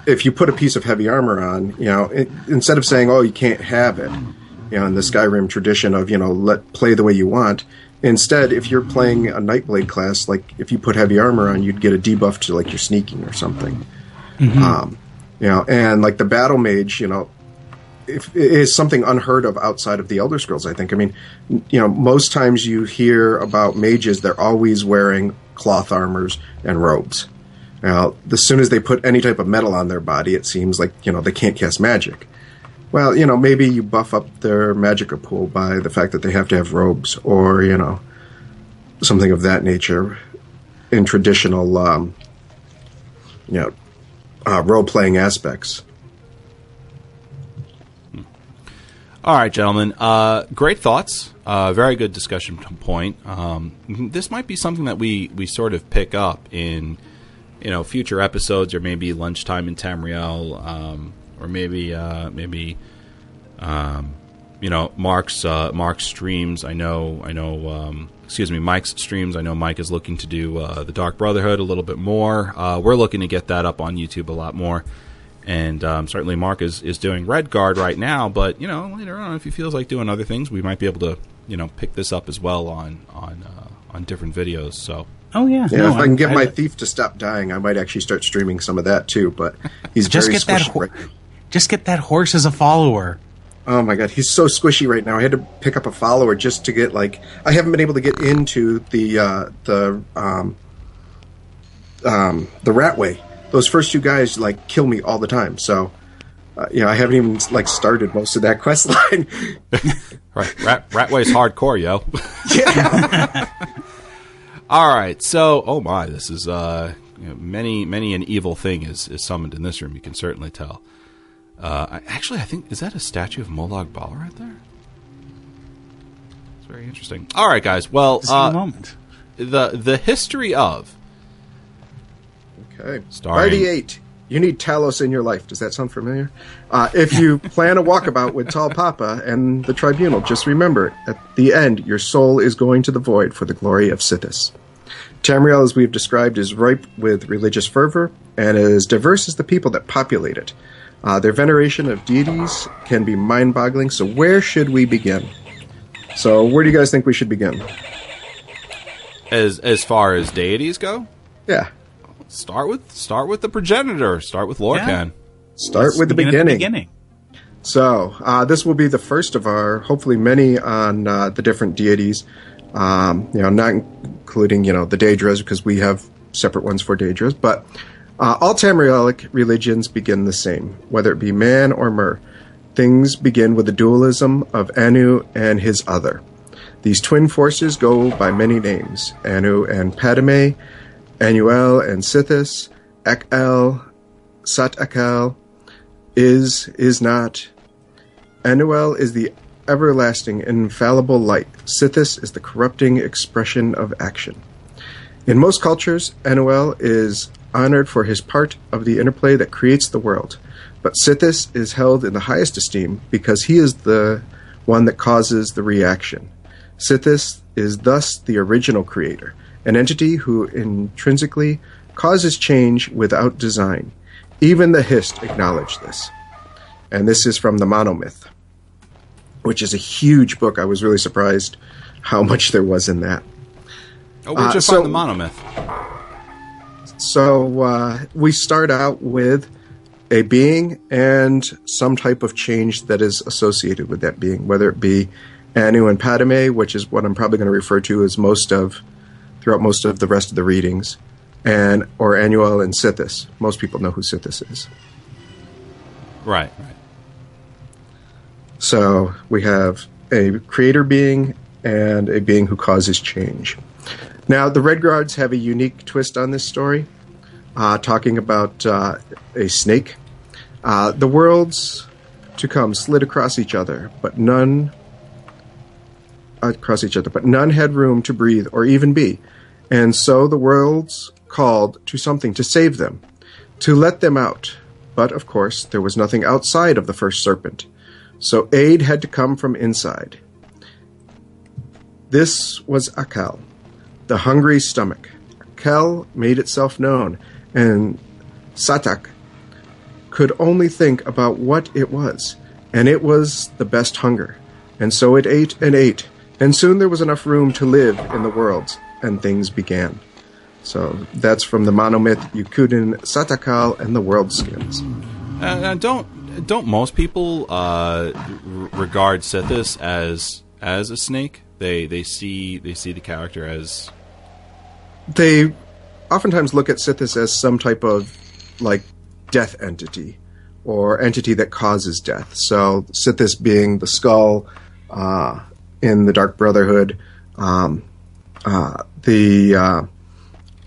If you put a piece of heavy armor on, you know, it, instead of saying, "Oh, you can't have it," you know, in the Skyrim tradition of you know, let play the way you want. Instead, if you're playing a Nightblade class, like if you put heavy armor on, you'd get a debuff to like your sneaking or something. Um, you know, and like the battle mage, you know, if, is something unheard of outside of the Elder Scrolls. I think. I mean, you know, most times you hear about mages, they're always wearing cloth armors and robes. Now, as soon as they put any type of metal on their body, it seems like you know they can't cast magic. Well, you know, maybe you buff up their magica pool by the fact that they have to have robes, or you know, something of that nature in traditional, um, you know, uh, role playing aspects. All right, gentlemen. Uh, great thoughts. Uh, very good discussion point. Um, this might be something that we, we sort of pick up in you know future episodes, or maybe lunchtime in Tamriel, um, or maybe uh, maybe um, you know Mark's uh, Mark's streams. I know I know. Um, excuse me, Mike's streams. I know Mike is looking to do uh, the Dark Brotherhood a little bit more. Uh, we're looking to get that up on YouTube a lot more. And um, certainly Mark is, is doing Redguard right now, but you know later on if he feels like doing other things, we might be able to you know pick this up as well on on uh, on different videos. So Oh yeah. Yeah, No, if I can get I- my thief to stop dying, I might actually start streaming some of that too. But he's just very get that ho- right now. Just get that horse as a follower. Oh my god, he's so squishy right now. I had to pick up a follower just to get like I haven't been able to get into the uh, the um, um, the Ratway. Those first two guys like kill me all the time. So uh, you know I haven't even like started most of that quest line. Right, Rat, Ratway's hardcore, yo. yeah. All right, so oh my, this is uh, you know, many many an evil thing is is summoned in this room. You can certainly tell. Uh, actually, I think is that a statue of Molag Bal right there? It's very interesting. All right, guys. Well, Just in uh, moment. the the history of Okay. Starring- Mighty Eight. You need Talos in your life. Does that sound familiar? Uh, if you plan a walkabout with Tall Papa and the Tribunal, just remember at the end, your soul is going to the void for the glory of Sithis. Tamriel, as we've described, is ripe with religious fervor and as diverse as the people that populate it. Uh, their veneration of deities can be mind boggling, so where should we begin? So, where do you guys think we should begin? as as far as deities go, Yeah, start with start with the progenitor. Start with Lorkhan. start with the Begin at beginning. beginning. So uh, this will be the first of our, hopefully, many on uh, the different deities. Um, you know, not including you know the Daedras because we have separate ones for Daedras, but uh, all Tamrielic religions begin the same, whether it be man or mer. Things begin with the dualism of Anu and his other. These twin forces go by many names: Anu and Padomay, Anuiel and Sithis, Ek-El, Sat-Akal, is, is not. Anuiel is the everlasting, infallible light. Sithis is the corrupting expression of action. In most cultures, Anuiel is honored for his part of the interplay that creates the world, but Sithis is held in the highest esteem because he is the one that causes the reaction. Sithis is thus the original creator, an entity who intrinsically causes change without design. Even the Hist acknowledge this. And this is from the Monomyth, which is a huge book. I was really surprised how much there was in that. Oh, where'd Uh, you so- find the monomyth? So uh, we start out with a being and some type of change that is associated with that being, whether it be Anu and Padomay, which is what I'm probably going to refer to as most of throughout most of the rest of the readings, and or Anuiel and Sithis. Most people know who Sithis is. Right, right. So we have a creator being and a being who causes change. Now, the Redguards have a unique twist on this story, uh, talking about uh, a snake. Uh, the worlds to come slid across each other, but none across each other, but none had room to breathe or even be. And so the worlds called to something to save them, to let them out. But of course, there was nothing outside of the first serpent. So aid had to come from inside. This was Akal, the hungry stomach. Akal made itself known, and Satak could only think about what it was, and it was the best hunger. And so it ate and ate, and soon there was enough room to live in the worlds, and things began. So that's from the monomyth Yokudan Satakal and the World Skins. Uh, don't don't most people uh, regard Sithis as as a snake? They they see they see the character as they oftentimes look at Sithis as some type of like death entity or entity that causes death. So Sithis being the skull uh, in the Dark Brotherhood, um, uh, the uh,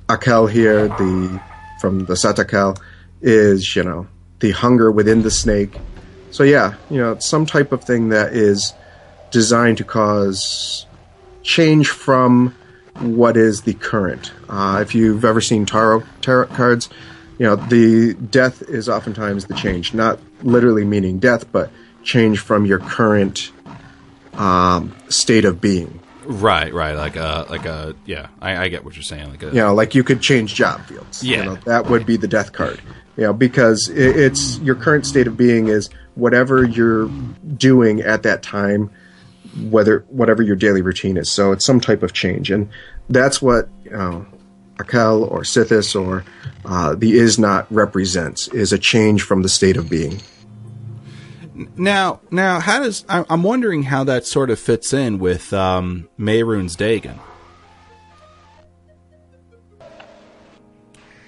Akel here, the from the Satakel, is you know the hunger within the snake. so yeah, you know, some type of thing that is designed to cause change from what is the current. Uh, if you've ever seen tarot tarot cards, you know the death is oftentimes the change, not literally meaning death, but change from your current um, state of being. Right, right. Like a, like a, yeah. I, I get what you're saying. Like a, You know, like you could change job fields. Yeah. you know, that would be the death card. You know, because it, it's your current state of being is whatever you're doing at that time, whether whatever your daily routine is. So it's some type of change, and that's what you know, Akel or Sithis or uh, the is not represents is a change from the state of being. Now, now, how does I, I'm wondering how that sort of fits in with um, Mehrunes Dagon?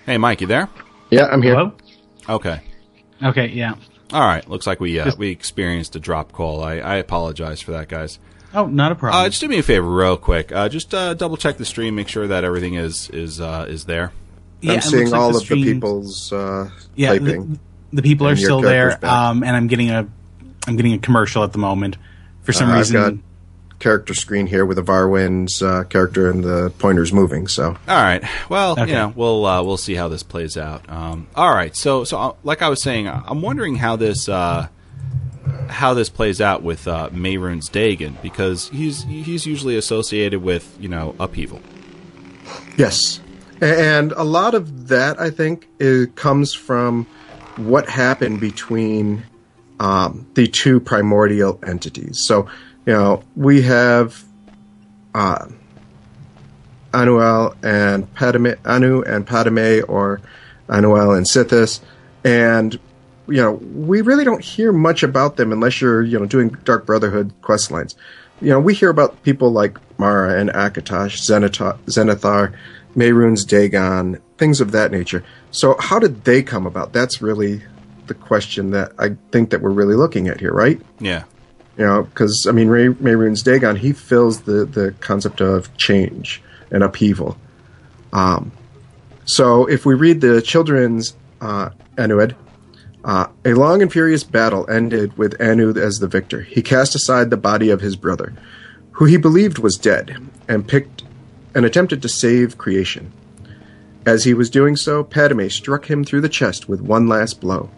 Hey, Mike, you there? Yeah, I'm here. Hello? Okay. Okay, yeah. All right. Looks like we uh, Just- we experienced a drop call. I, I apologize for that, guys. Oh, not a problem. Uh, just do me a favor, real quick. Uh, just uh, double check the stream, make sure that everything is is uh, is there. yeah, I'm seeing like all the of the people's uh, Yeah, typing. the, the people are still there, um, and I'm getting a I'm getting a commercial at the moment. For some Uh, I've reason, got character screen here with Evarwyn's uh, character and the pointers moving. So All right. Well, Okay. you know, we'll uh, we'll see how this plays out. Um, all right. So so uh, like I was saying, I'm wondering how this uh, how this plays out with uh, Mehrunes Dagon because he's he's usually associated with you know upheaval. yes, and a lot of that I think is, comes from what happened between um, the two primordial entities. So you know we have uh, Anuiel and Padomay, Anu and Padomay, or Anuiel and Sithis, and you know we really don't hear much about them unless you're you know doing Dark Brotherhood quest lines. You know we hear about people like Mara and Akatosh, Zenithar, Zenithar Mehrunes Dagon, things of that nature. So how did they come about? That's really the question that I think that we're really looking at here, right? Yeah. You know, because I mean, Ray, Mehrunes Dagon, he fills the the concept of change and upheaval. Um, so if we read the children's uh, Anuad, uh, a long and furious battle ended with Anu as the victor. He cast aside the body of his brother, who he believed was dead, and picked and attempted to save creation. As he was doing so, Padomay struck him through the chest with one last blow.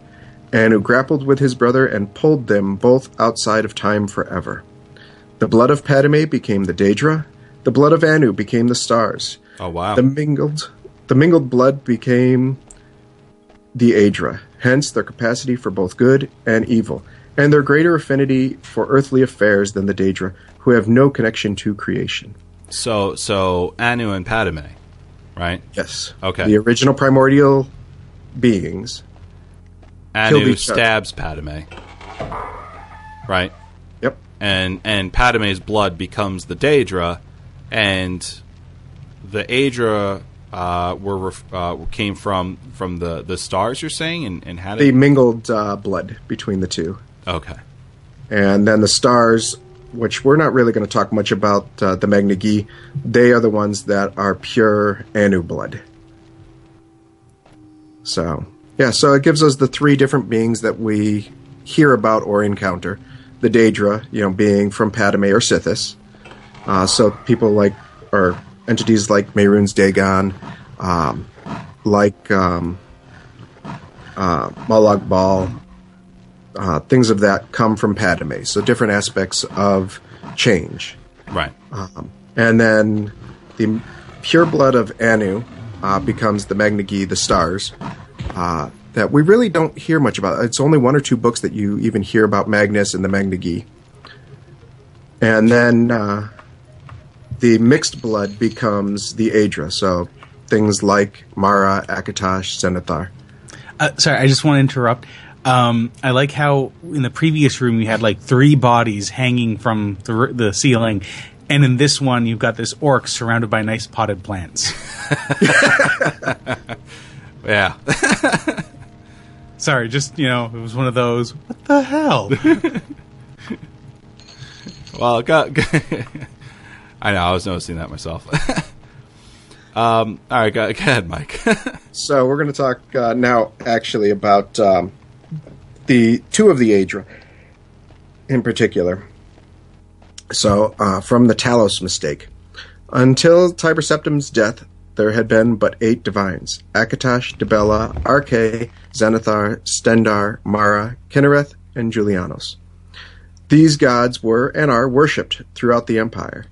Anu grappled with his brother and pulled them both outside of time forever. The blood of Padomay became the Daedra, the blood of Anu became the stars. Oh wow. The mingled the mingled blood became the Aedra, hence their capacity for both good and evil, and their greater affinity for earthly affairs than the Daedra, who have no connection to creation. so so Anu and Padomay, right? Yes. Okay. The original primordial beings. Anu stabs Padomay, right? Yep. and and Padomay's blood becomes the Daedra, and the Aedra uh, were ref- uh, came from from the, the stars. You're saying, and and how They did mingled uh, blood between the two. okay, And then the stars, which we're not really going to talk much about, uh, the Magne-Ge, they are the ones that are pure Anu blood. So, yeah, so it gives us the three different beings that we hear about or encounter. The Daedra, you know, being from Padomay or Sithis. Uh, so people like, or entities like Mehrunes Dagon, um, like um, uh, Molag Bal, uh, things of that come from Padomay. So different aspects of change. right, And then the pure blood of Anu uh, becomes the Magne-Ge, the stars, uh, that we really don't hear much about. It's only one or two books that you even hear about Magnus and the Magne-Ge. And then uh, the mixed blood becomes the Aedra. So things like Mara, Akatosh, Zenithar. Uh, sorry, I just want to interrupt. Um, I like how in the previous room you had like three bodies hanging from the, r- the ceiling, and in this one you've got this orc surrounded by nice potted plants. yeah, sorry, just you know, it was one of those. What the hell? well, go, go- I know I was noticing that myself. um, all right, go, go ahead, Mike. So we're going to talk uh, now, actually, about um, the two of the Aedra in particular. So, uh, from the Talos mistake. Until Tiber Septim's death, there had been but eight divines Akatosh, Dibella, Arkay, Zenithar, Stendarr, Mara, Kynareth, and Julianos. These gods were and are worshipped throughout the Empire,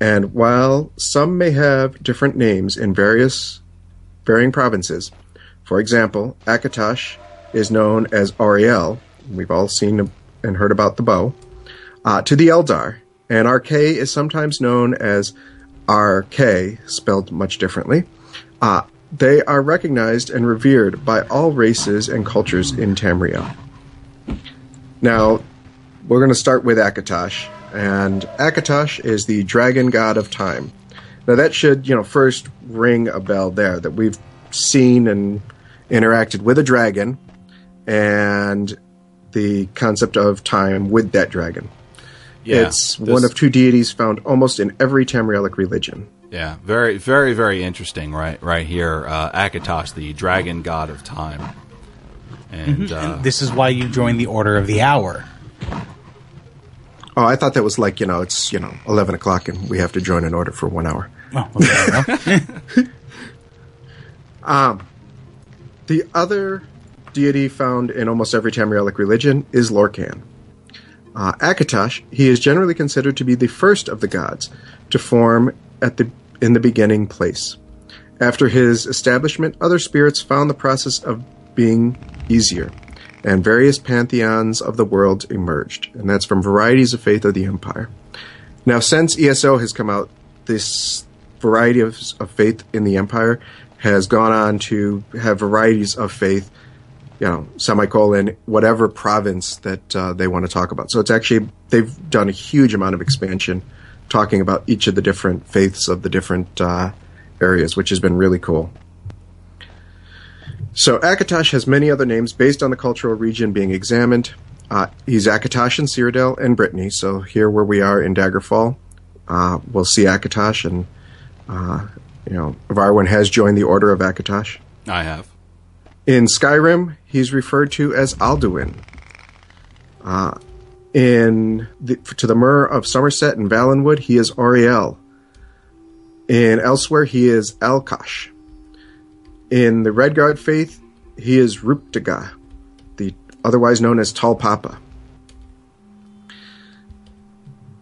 and while some may have different names in various varying provinces, for example, Akatosh is known as Auriel, we've all seen and heard about the bow, uh, to the Eldar, and Arkay is sometimes known as RK, spelled much differently. Uh, they are recognized and revered by all races and cultures in Tamriel. Now, we're going to start with Akatosh, and Akatosh is the dragon god of time. Now, that should, you know, first ring a bell there that we've seen and interacted with a dragon and the concept of time with that dragon. Yeah, it's this- one of two deities found almost in every Tamrielic religion. Yeah, very, very, very interesting. Right, right here, uh, Akatosh, the dragon god of time, and, uh, This is why you join the Order of the Hour. Oh, I thought that was like, you know, it's, you know, 11 o'clock and we have to join an order for one hour. Oh, well, there you go. The other deity found in almost every Tamrielic religion is Lorkhan. Uh, Akatosh, he is generally considered to be the first of the gods to form at the in the beginning place. After his establishment, other spirits found the process of being easier, and various pantheons of the world emerged, and that's from varieties of faith of the empire. Now, since ESO has come out, this variety of, of faith in the empire has gone on to have varieties of faith, you know, semicolon, whatever province that uh, they want to talk about. So it's actually, they've done a huge amount of expansion talking about each of the different faiths of the different uh, areas, which has been really cool. So Akatosh has many other names based on the cultural region being examined. Uh, he's Akatosh in Cyrodiil and Brittany. So here, where we are in Daggerfall, uh, we'll see Akatosh, and uh, you know, Varwin has joined the Order of Akatosh. I have. In Skyrim, he's referred to as Alduin. Uh, in the, to the Mer of Somerset and Valenwood, he is Auriel. In elsewhere, he is Alkosh. In the Redguard faith, he is Ruptga, the otherwise known as Tall Papa.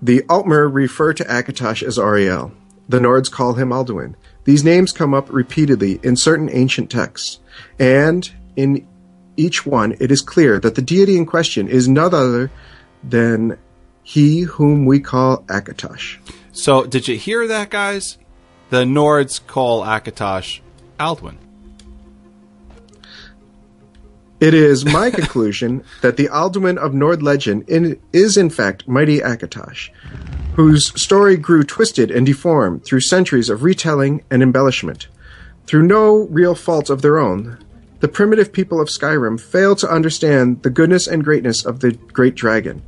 The Altmer refer to Akatosh as Auriel. The Nords call him Alduin. These names come up repeatedly in certain ancient texts, and in each one it is clear that the deity in question is none other than he whom we call Akatosh. So, did you hear that, guys? The Nords call Akatosh Alduin. It is my conclusion that the Alduin of Nord legend in, is in fact mighty Akatosh, whose story grew twisted and deformed through centuries of retelling and embellishment. Through no real fault of their own, the primitive people of Skyrim failed to understand the goodness and greatness of the great dragon,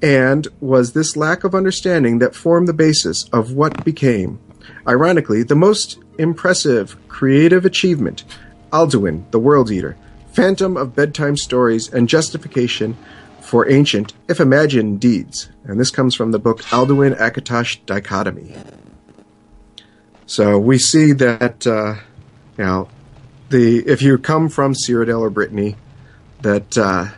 and was this lack of understanding that formed the basis of what became, ironically, the most impressive creative achievement Alduin, the World Eater, phantom of bedtime stories and justification for ancient, if imagined, deeds. And this comes from the book Alduin Akatosh Dichotomy. So we see that, uh, you know, the if you come from Cyrodiil or Brittany, that uh,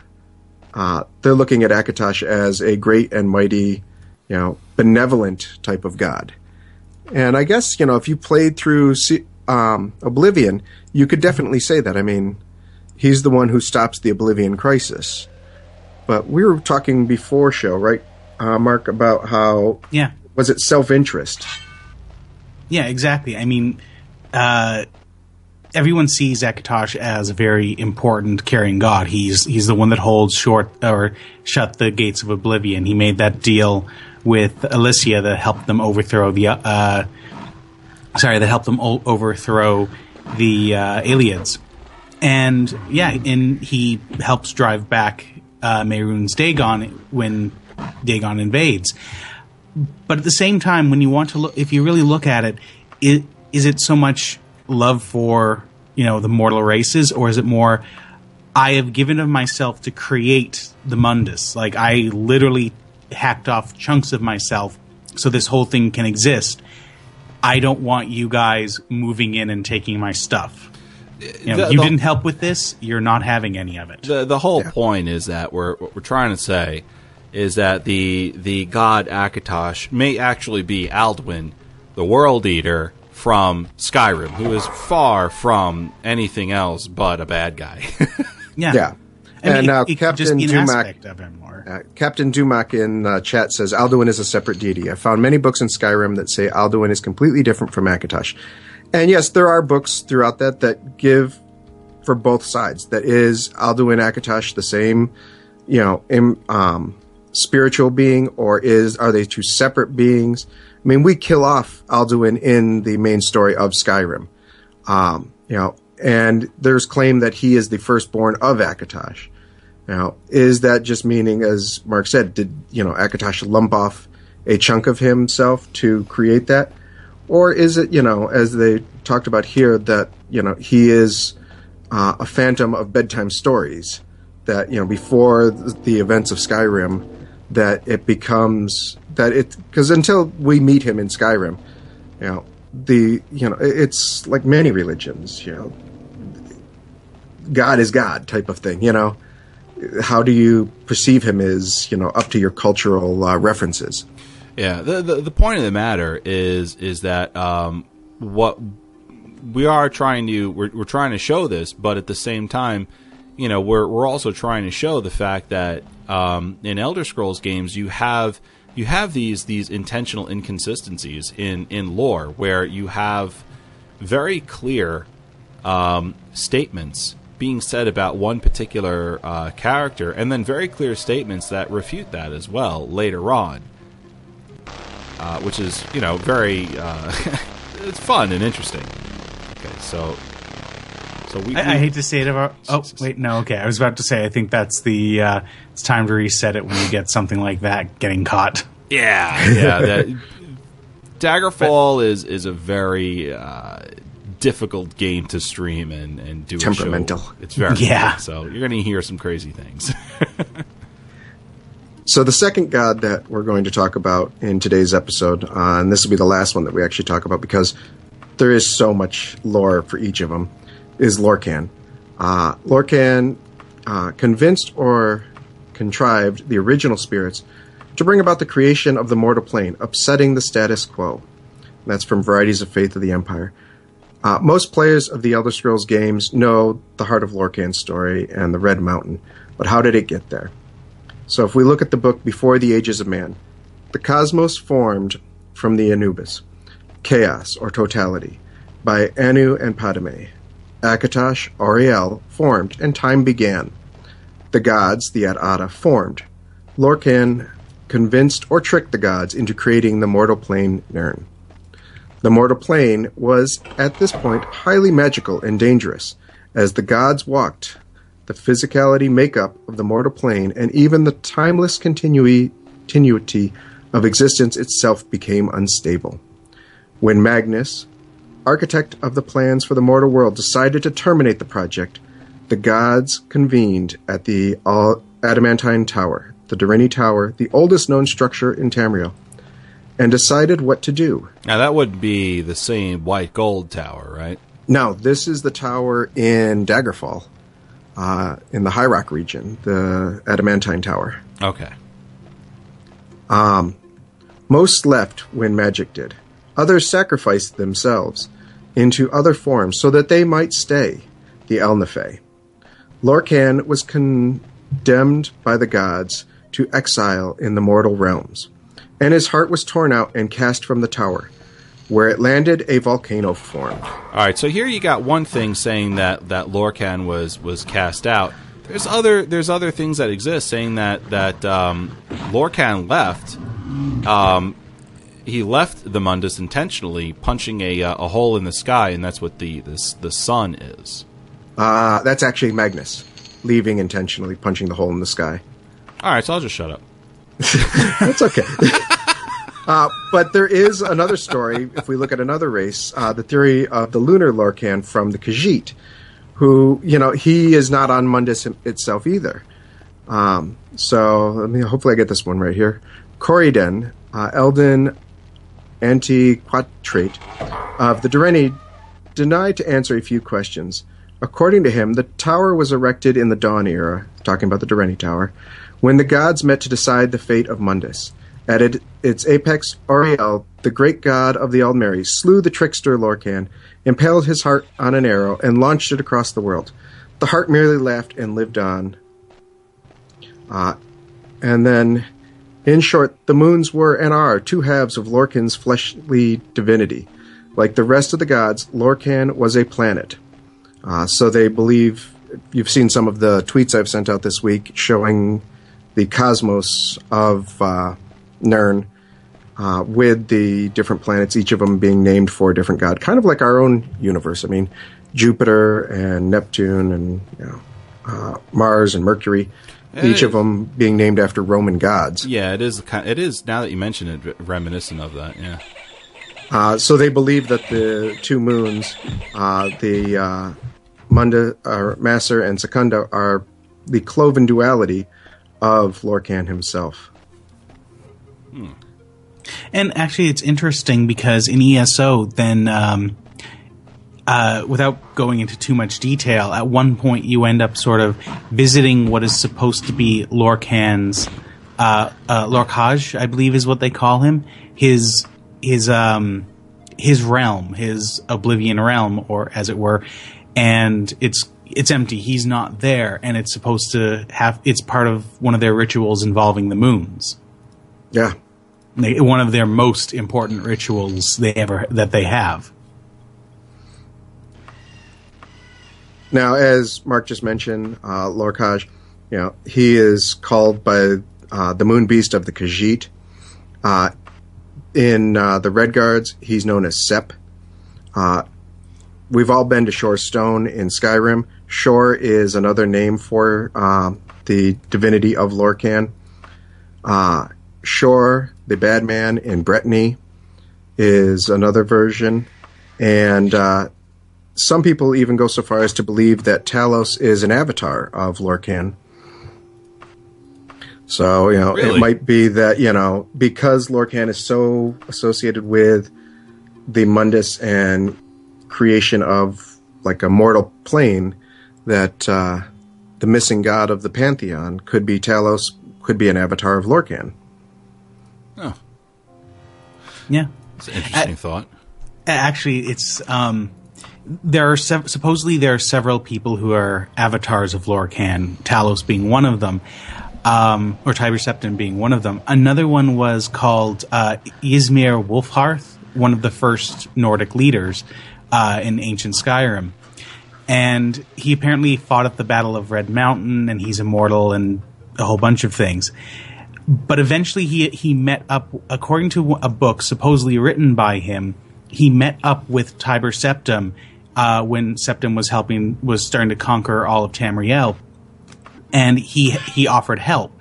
uh, they're looking at Akatosh as a great and mighty, you know, benevolent type of god. And I guess you know if you played through um, Oblivion, you could definitely say that. I mean, he's the one who stops the Oblivion crisis. But we were talking before show, right, uh, Mark, about how yeah. was it self interest? Yeah, exactly. I mean, uh, everyone sees Akatosh as a very important carrying god. He's he's the one that holds short or shut the gates of oblivion. He made that deal with Alessia that helped them overthrow the uh, sorry that helped them o- overthrow the uh, Ayleids. And yeah, and he helps drive back uh, Mehrunes Dagon when Dagon invades but at the same time, when you want to look, if you really look at it, it is it so much love for you know the mortal races, or is it more I have given of myself to create the Mundus. Like I literally hacked off chunks of myself so this whole thing can exist. I don't want you guys moving in and taking my stuff. You, know, The- you the- didn't help with this. You're not having any of it. the the whole point is that we're what we're trying to say is that the the god Akatosh may actually be Alduin, the World Eater from Skyrim, who is far from anything else but a bad guy. yeah. Yeah. I mean, And now it- it could just Captain be Dumac- of him or Uh, Captain Dumac in uh, chat says Alduin is a separate deity. I found many books in Skyrim that say Alduin is completely different from Akatosh. And yes, there are books throughout that that give for both sides. That is Alduin Akatosh the same, you know, im, um, spiritual being, or is are they two separate beings? I mean, we kill off Alduin in the main story of Skyrim, um, you know, and there's claim that he is the firstborn of Akatosh. Now, is that just meaning, as Mark said, did you know Akatosh lump off a chunk of himself to create that, or is it you know as they talked about here that you know he is uh, a phantom of bedtime stories that you know before the events of Skyrim that it becomes that it because until we meet him in Skyrim, you know the you know it's like many religions you know. God is God type of thing you know. How do you perceive him is you know up to your cultural uh, references Yeah, the, the the point of the matter is is that um, what we are trying to we're, we're trying to show this, but at the same time, you know, we're we're also trying to show the fact that um, in Elder Scrolls games you have you have these these intentional inconsistencies in in lore where you have very clear um, statements being said about one particular uh, character, and then very clear statements that refute that as well later on uh, which is you know very uh, it's fun and interesting. Okay, so so we, I, I hate to say it about. Oh wait, no. Okay, I was about to say. I think that's the. Uh, it's time to reset it when you get something like that getting caught. yeah yeah that Daggerfall is is a very uh, difficult game to stream and and do a show. Temperamental. It's very Yeah. so you're gonna hear some crazy things. So the second god that we're going to talk about in today's episode, uh, and this will be the last one that we actually talk about because there is so much lore for each of them, is Lorkhan. Uh, Lorkhan uh, convinced or contrived the original spirits to bring about the creation of the mortal plane, upsetting the status quo. That's from Varieties of Faith of the Empire. Uh, most players of the Elder Scrolls games know the Heart of Lorkhan's story and the Red Mountain, but how did it get there? So if we look at the book Before the Ages of Man, the cosmos formed from the Aurbis, chaos or totality, by Anu and Padomay. Akatosh, Auriel, formed, and time began. The gods, the Et'Ada, formed. Lorkhan convinced or tricked the gods into creating the mortal plane Nirn. The mortal plane was, at this point, highly magical and dangerous, as the gods walked the physicality makeup of the mortal plane, and even the timeless continuity of existence itself became unstable. When Magnus, architect of the plans for the mortal world, decided to terminate the project, the gods convened at the Adamantine Tower, the Direnni Tower, the oldest known structure in Tamriel, and decided what to do. now that would be the same white gold tower, right? Now, this is the tower in Daggerfall, uh, in the High Rock region, the Adamantine Tower. Okay. Most left when magic did. Others sacrificed themselves into other forms so that they might stay, the Ehlnofey. Lorkhan was condemned by the gods to exile in the mortal realms, and his heart was torn out and cast from the tower, where it landed a volcano formed. All right, so here you got one thing saying that that Lorkhan was was cast out. There's other there's other things that exist saying that that um, Lorkhan left. Um, he left the Mundus intentionally, punching a uh, a hole in the sky, and that's what the this the sun is. Uh, that's actually Magnus, leaving intentionally, punching the hole in the sky. All right, so I'll just shut up. That's okay. uh, but there is another story. If we look at another race, uh, the theory of the lunar Lorkhan from the Khajiit, who you know he is not on Mundus itself either. Um, so let me hopefully I get this one right here. Corridon, uh, Eldon Antiquatrate of the Direnni denied to answer a few questions. According to him, the tower was erected in the Dawn era, talking about the Direnni Tower, when the gods met to decide the fate of Mundus. At it, its apex, Auriel, the great god of the Aldmeri, slew the trickster Lorkhan, impaled his heart on an arrow, and launched it across the world. The heart merely laughed and lived on. Uh, and then, in short, the moons were and are two halves of Lorkhan's fleshly divinity. Like the rest of the gods, Lorkhan was a planet. Uh, so they believe you've seen some of the tweets I've sent out this week showing the cosmos of uh, Nirn uh, with the different planets, each of them being named for a different god, kind of like our own universe. I mean, Jupiter and Neptune and you know, uh, Mars and Mercury, each of them being named after Roman gods. Yeah, it is. It is now that you mention it, reminiscent of that. Yeah. Uh, so they believe that the two moons, uh, the uh, Munda, or Masser and Secunda, are the cloven duality of Lorkhan himself. And actually, it's interesting because in ESO, then, um, uh, without going into too much detail, at one point you end up sort of visiting what is supposed to be Lorkhan's, uh, uh, Lorkhaj, I believe is what they call him. His, his, um, his realm, his Oblivion realm, or as it were, and it's it's empty. He's not there, and it's supposed to have. It's part of one of their rituals involving the moons Yeah. One of their most important rituals they ever that they have. Now, as Mark just mentioned, uh, Lorkhaj, you know, he is called by uh, the Moon Beast of the Khajiit. Uh, in uh, the Redguards, he's known as Sep. Uh, we've all been to Shore Stone in Skyrim. Shor is another name for uh, the divinity of Lorkhan. Uh, Shore, the bad man in Brittany, is another version. And uh, some people even go so far as to believe that Talos is an avatar of Lorkhan. So, you know, Really? it might be that, you know, because Lorkhan is so associated with the Mundus and creation of like a mortal plane, that uh, the missing god of the pantheon could be Talos, could be an avatar of Lorkhan. Yeah, it's an interesting thought. actually, it's um, there are sev- supposedly there are several people who are avatars of Lorkhan, Talos being one of them, um, or Tiber Septim being one of them. Another one was called uh, Ysmir Wulfharth, one of the first Nordic leaders uh, in ancient Skyrim. And he apparently fought at the Battle of Red Mountain, and he's immortal and a whole bunch of things. But eventually, he he met up, according to a book supposedly written by him. He met up with Tiber Septim uh, when Septim was helping, was starting to conquer all of Tamriel, and he he offered help,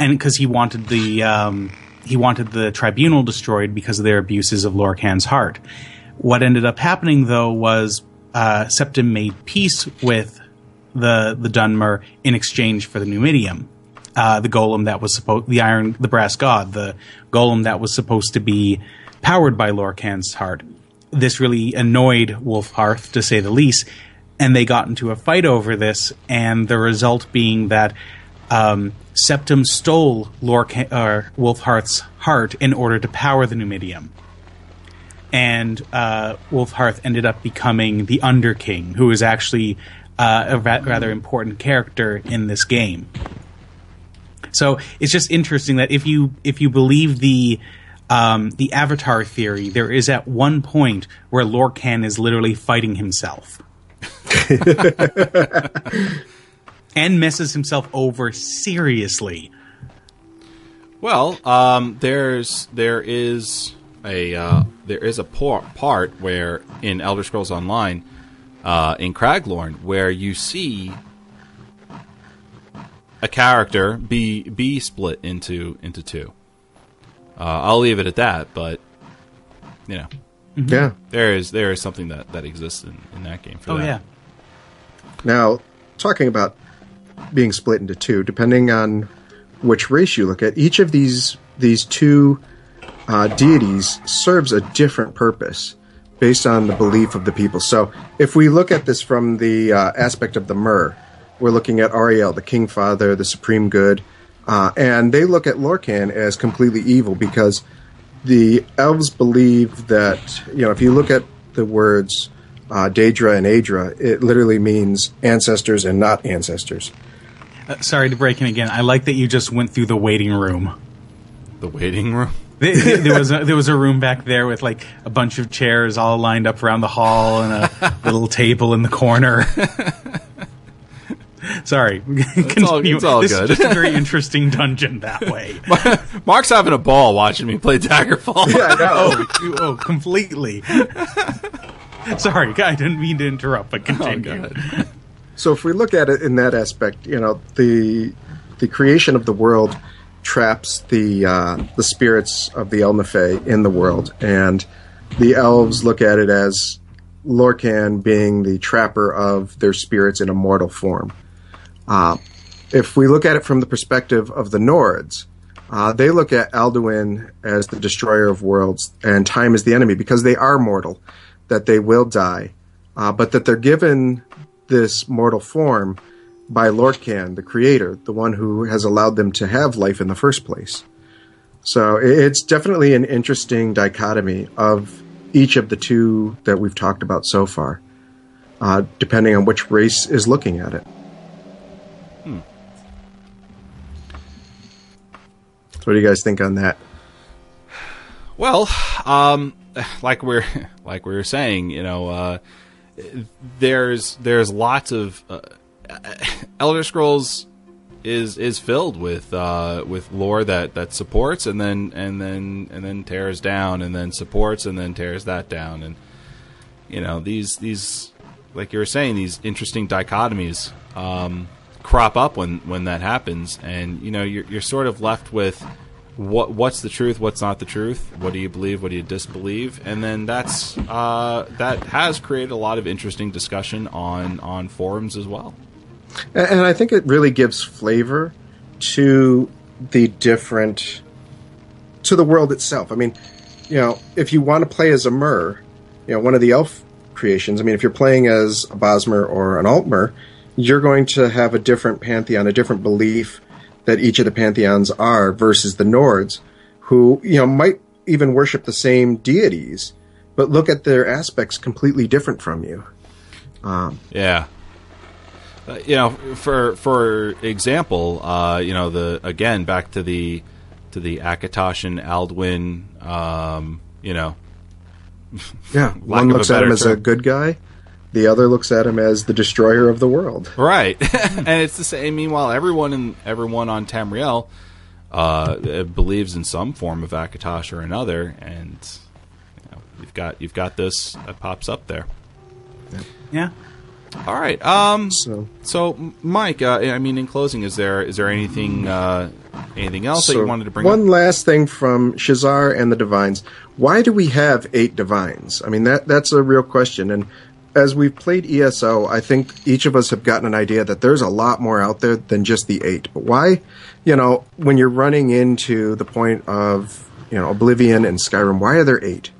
and because he wanted the um, he wanted the tribunal destroyed because of their abuses of Lorkhan's heart. What ended up happening though was uh, Septim made peace with the the Dunmer in exchange for the Numidium, uh, the golem that was supposed the iron the brass god, the golem that was supposed to be powered by Lorkhan's heart. This really annoyed Wulfharth, to say the least, and they got into a fight over this. And the result being that um, stole Lorca- uh, Wulfharth's heart in order to power the Numidium and uh, Wulfharth ended up becoming the Underking, who is actually uh, a ra- rather important character in this game. So it's just interesting that if you if you believe the um, the Avatar theory, there is at one point where Lorkhan is literally fighting himself. and messes himself over seriously. Well, um, there's there is a uh, there is a por- part where in Elder Scrolls Online, uh, in Craglorn, where you see a character be be split into into two. Uh, I'll leave it at that, but you know Yeah. there is there is something that that exists in, in that game for Oh that. yeah. Now, talking about being split into two, depending on which race you look at, each of these these two uh, deities serves a different purpose based on the belief of the people. So, if we look at this from the uh, aspect of the Mer, we're looking at Auriel, the King Father, the Supreme Good, uh, and they look at Lorkhan as completely evil because the elves believe that you know if you look at the words uh, Daedra and Aedra, it literally means ancestors and not ancestors. Uh, sorry to break in again. I like that you just went through the waiting room. The waiting room. There there was a, there was a room back there with like a bunch of chairs all lined up around the hall and a little table in the corner. Sorry, Continue. it's all this good. is just a very interesting dungeon that way. Mark's having a ball watching me play Daggerfall. oh, you- oh, completely. Sorry, I didn't mean to interrupt, but continue. God. So if we look at it in that aspect, you know, the the creation of the world traps the uh, the spirits of the Ehlnofey in the world, and the elves look at it as Lorkhan being the trapper of their spirits in a mortal form. Uh, if we look at it from the perspective of the Nords, uh, they look at Alduin as the destroyer of worlds and time as the enemy because they are mortal, that they will die, uh, but that they're given this mortal form by Lorkhan, the creator, the one who has allowed them to have life in the first place. So it's definitely an interesting dichotomy of each of the two that we've talked about so far, uh, depending on which race is looking at it. So what do you guys think on that? Well, um, like we're like we were saying, you know, uh, there's there's lots of uh, Elder Scrolls is is filled with uh, with lore that, that supports and then and then and then tears down and then supports and then tears that down and you know these these like you were saying these interesting dichotomies um, crop up when when that happens and you know you're you're sort of left with what what's the truth what's not the truth what do you believe what do you disbelieve and then that's uh, that has created a lot of interesting discussion on on forums as well And and I think it really gives flavor to the different to the world itself. I mean, you know, if you want to play as a Mer, you know, one of the elf creations. I mean, if you're playing as a Bosmer or an Altmer, you're going to have a different pantheon, a different belief that each of the pantheons are versus the Nords, who you know might even worship the same deities, but look at their aspects completely different from you. Yeah. Uh, you know, for for example, uh, you know the again back to the to the Akatosh and Alduin, um, you know, Yeah, one looks at him as a good guy. The other looks at him as the destroyer of the world. right? and it's the same. Meanwhile, everyone in everyone on Tamriel uh, believes in some form of Akatosh or another, and you know, you've got you've got this that pops up there. Yeah. All right. Um, So, So, Mike, uh, I mean, in closing, is there is there anything uh, anything else that you wanted to bring up? one up? last thing from Shezarr and the Divines. Why do we have eight Divines? I mean, that that's a real question. And as we've played ESO, I think each of us have gotten an idea that there's a lot more out there than just the eight. But why, you know, when you're running into the point of you know Oblivion and Skyrim, why are there 8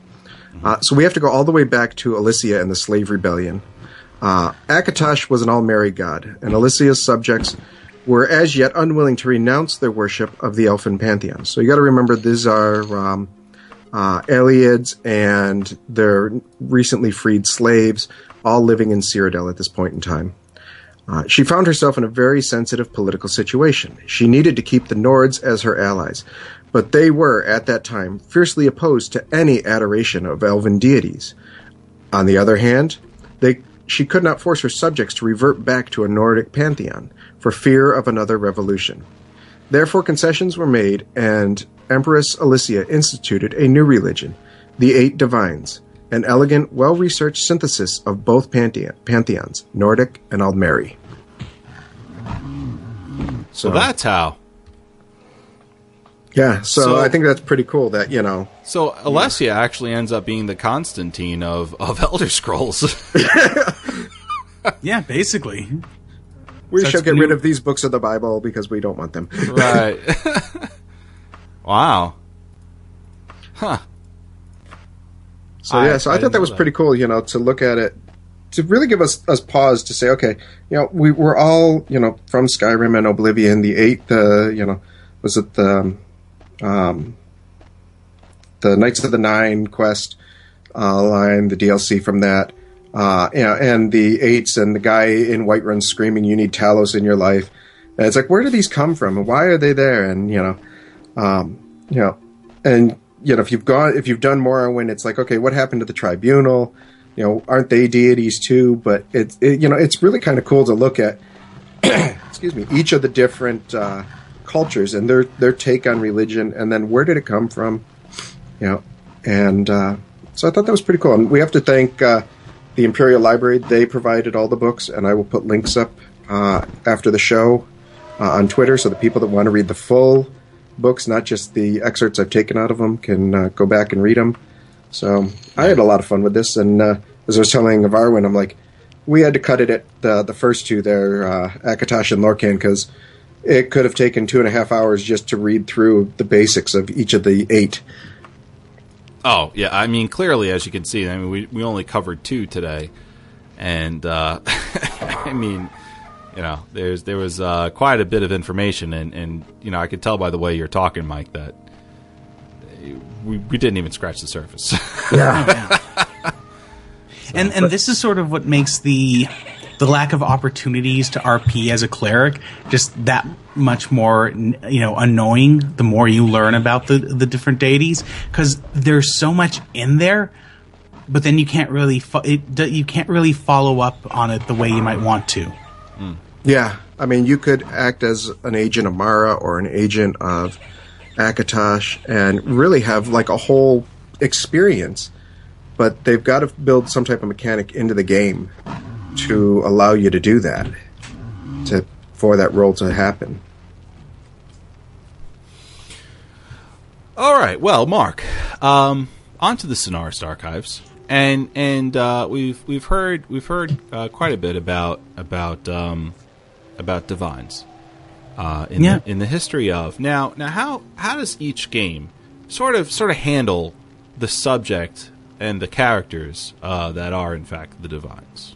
Uh, so we have to go all the way back to Alessia and the Slave Rebellion. Uh, Akatosh was an Aldmeri god, and Alessia's subjects were as yet unwilling to renounce their worship of the elfin pantheon. So you got to remember these are um, uh, Ayleids and their recently freed slaves, all living in Cyrodiil at this point in time. Uh, she found herself in a very sensitive political situation. She needed to keep the Nords as her allies, but they were, at that time, fiercely opposed to any adoration of elven deities. On the other hand, they, she could not force her subjects to revert back to a Nordic pantheon for fear of another revolution. Therefore, concessions were made, and Empress Alessia instituted a new religion, the Eight Divines, an elegant, well researched synthesis of both pantheon, pantheons, Nordic and Aldmeri. So that's how. Yeah, so, So- I think that's pretty cool that, you know, So Alessia actually ends up being the Constantine of, of Elder Scrolls. yeah, basically. We So shall get new- rid of these books of the Bible because we don't want them. right. wow. Huh. So I- yeah, so I, I thought that was that. pretty cool. You know, to look at it, to really give us us pause to say, okay, you know, we we're all you know from Skyrim and Oblivion. The eight, the you know, was it the um, the Knights of the Nine quest uh, line, the DLC from that. Uh, you know, and the eights and the guy in Whiterun screaming, "You need Talos in your life." And it's like, where do these come from, and why are they there? And you know, um, you know, and you know, if you've gone, if you've done Morrowind, it's like, okay, what happened to the Tribunal? You know, aren't they deities too? But it's, it, you know, it's really kind of cool to look at. excuse me, each of the different uh, cultures and their their take on religion, and then where did it come from? You know, and uh, so I thought that was pretty cool. And we have to thank uh, the Imperial Library; they provided all the books, and I will put links up uh, after the show uh, on Twitter, so the people that want to read the full books, not just the excerpts I've taken out of them, can uh, go back and read them. So I had a lot of fun with this, and uh, as I was telling Varwin, I'm like, we had to cut it at the the first two there, uh, Akatosh and Lorkhan, because it could have taken two and a half hours just to read through the basics of each of the eight. Oh yeah, I mean clearly, as you can see, I mean we we only covered two today, and uh, I mean, you know, there's there was uh, quite a bit of information, and and you know I could tell by the way you're talking, Mike, that we we didn't even scratch the surface. Yeah. and and this is sort of what makes the the lack of opportunities to RP as a cleric just that much more you know annoying the more you learn about the the different deities because there's so much in there but then you can't really fo- it, you can't really follow up on it the way you might want to Yeah, I mean, you could act as an agent of Mara or an agent of Akatosh and really have like a whole experience, but they've got to build some type of mechanic into the game to allow you to do that, to for that role to happen. All right. Well, Mark, um, on to the Sonorist archives, and and uh, we've we've heard we've heard uh, quite a bit about about um, about divines uh, in Yeah. the, in the history of now now how how does each game sort of sort of handle the subject and the characters uh, that are in fact the divines.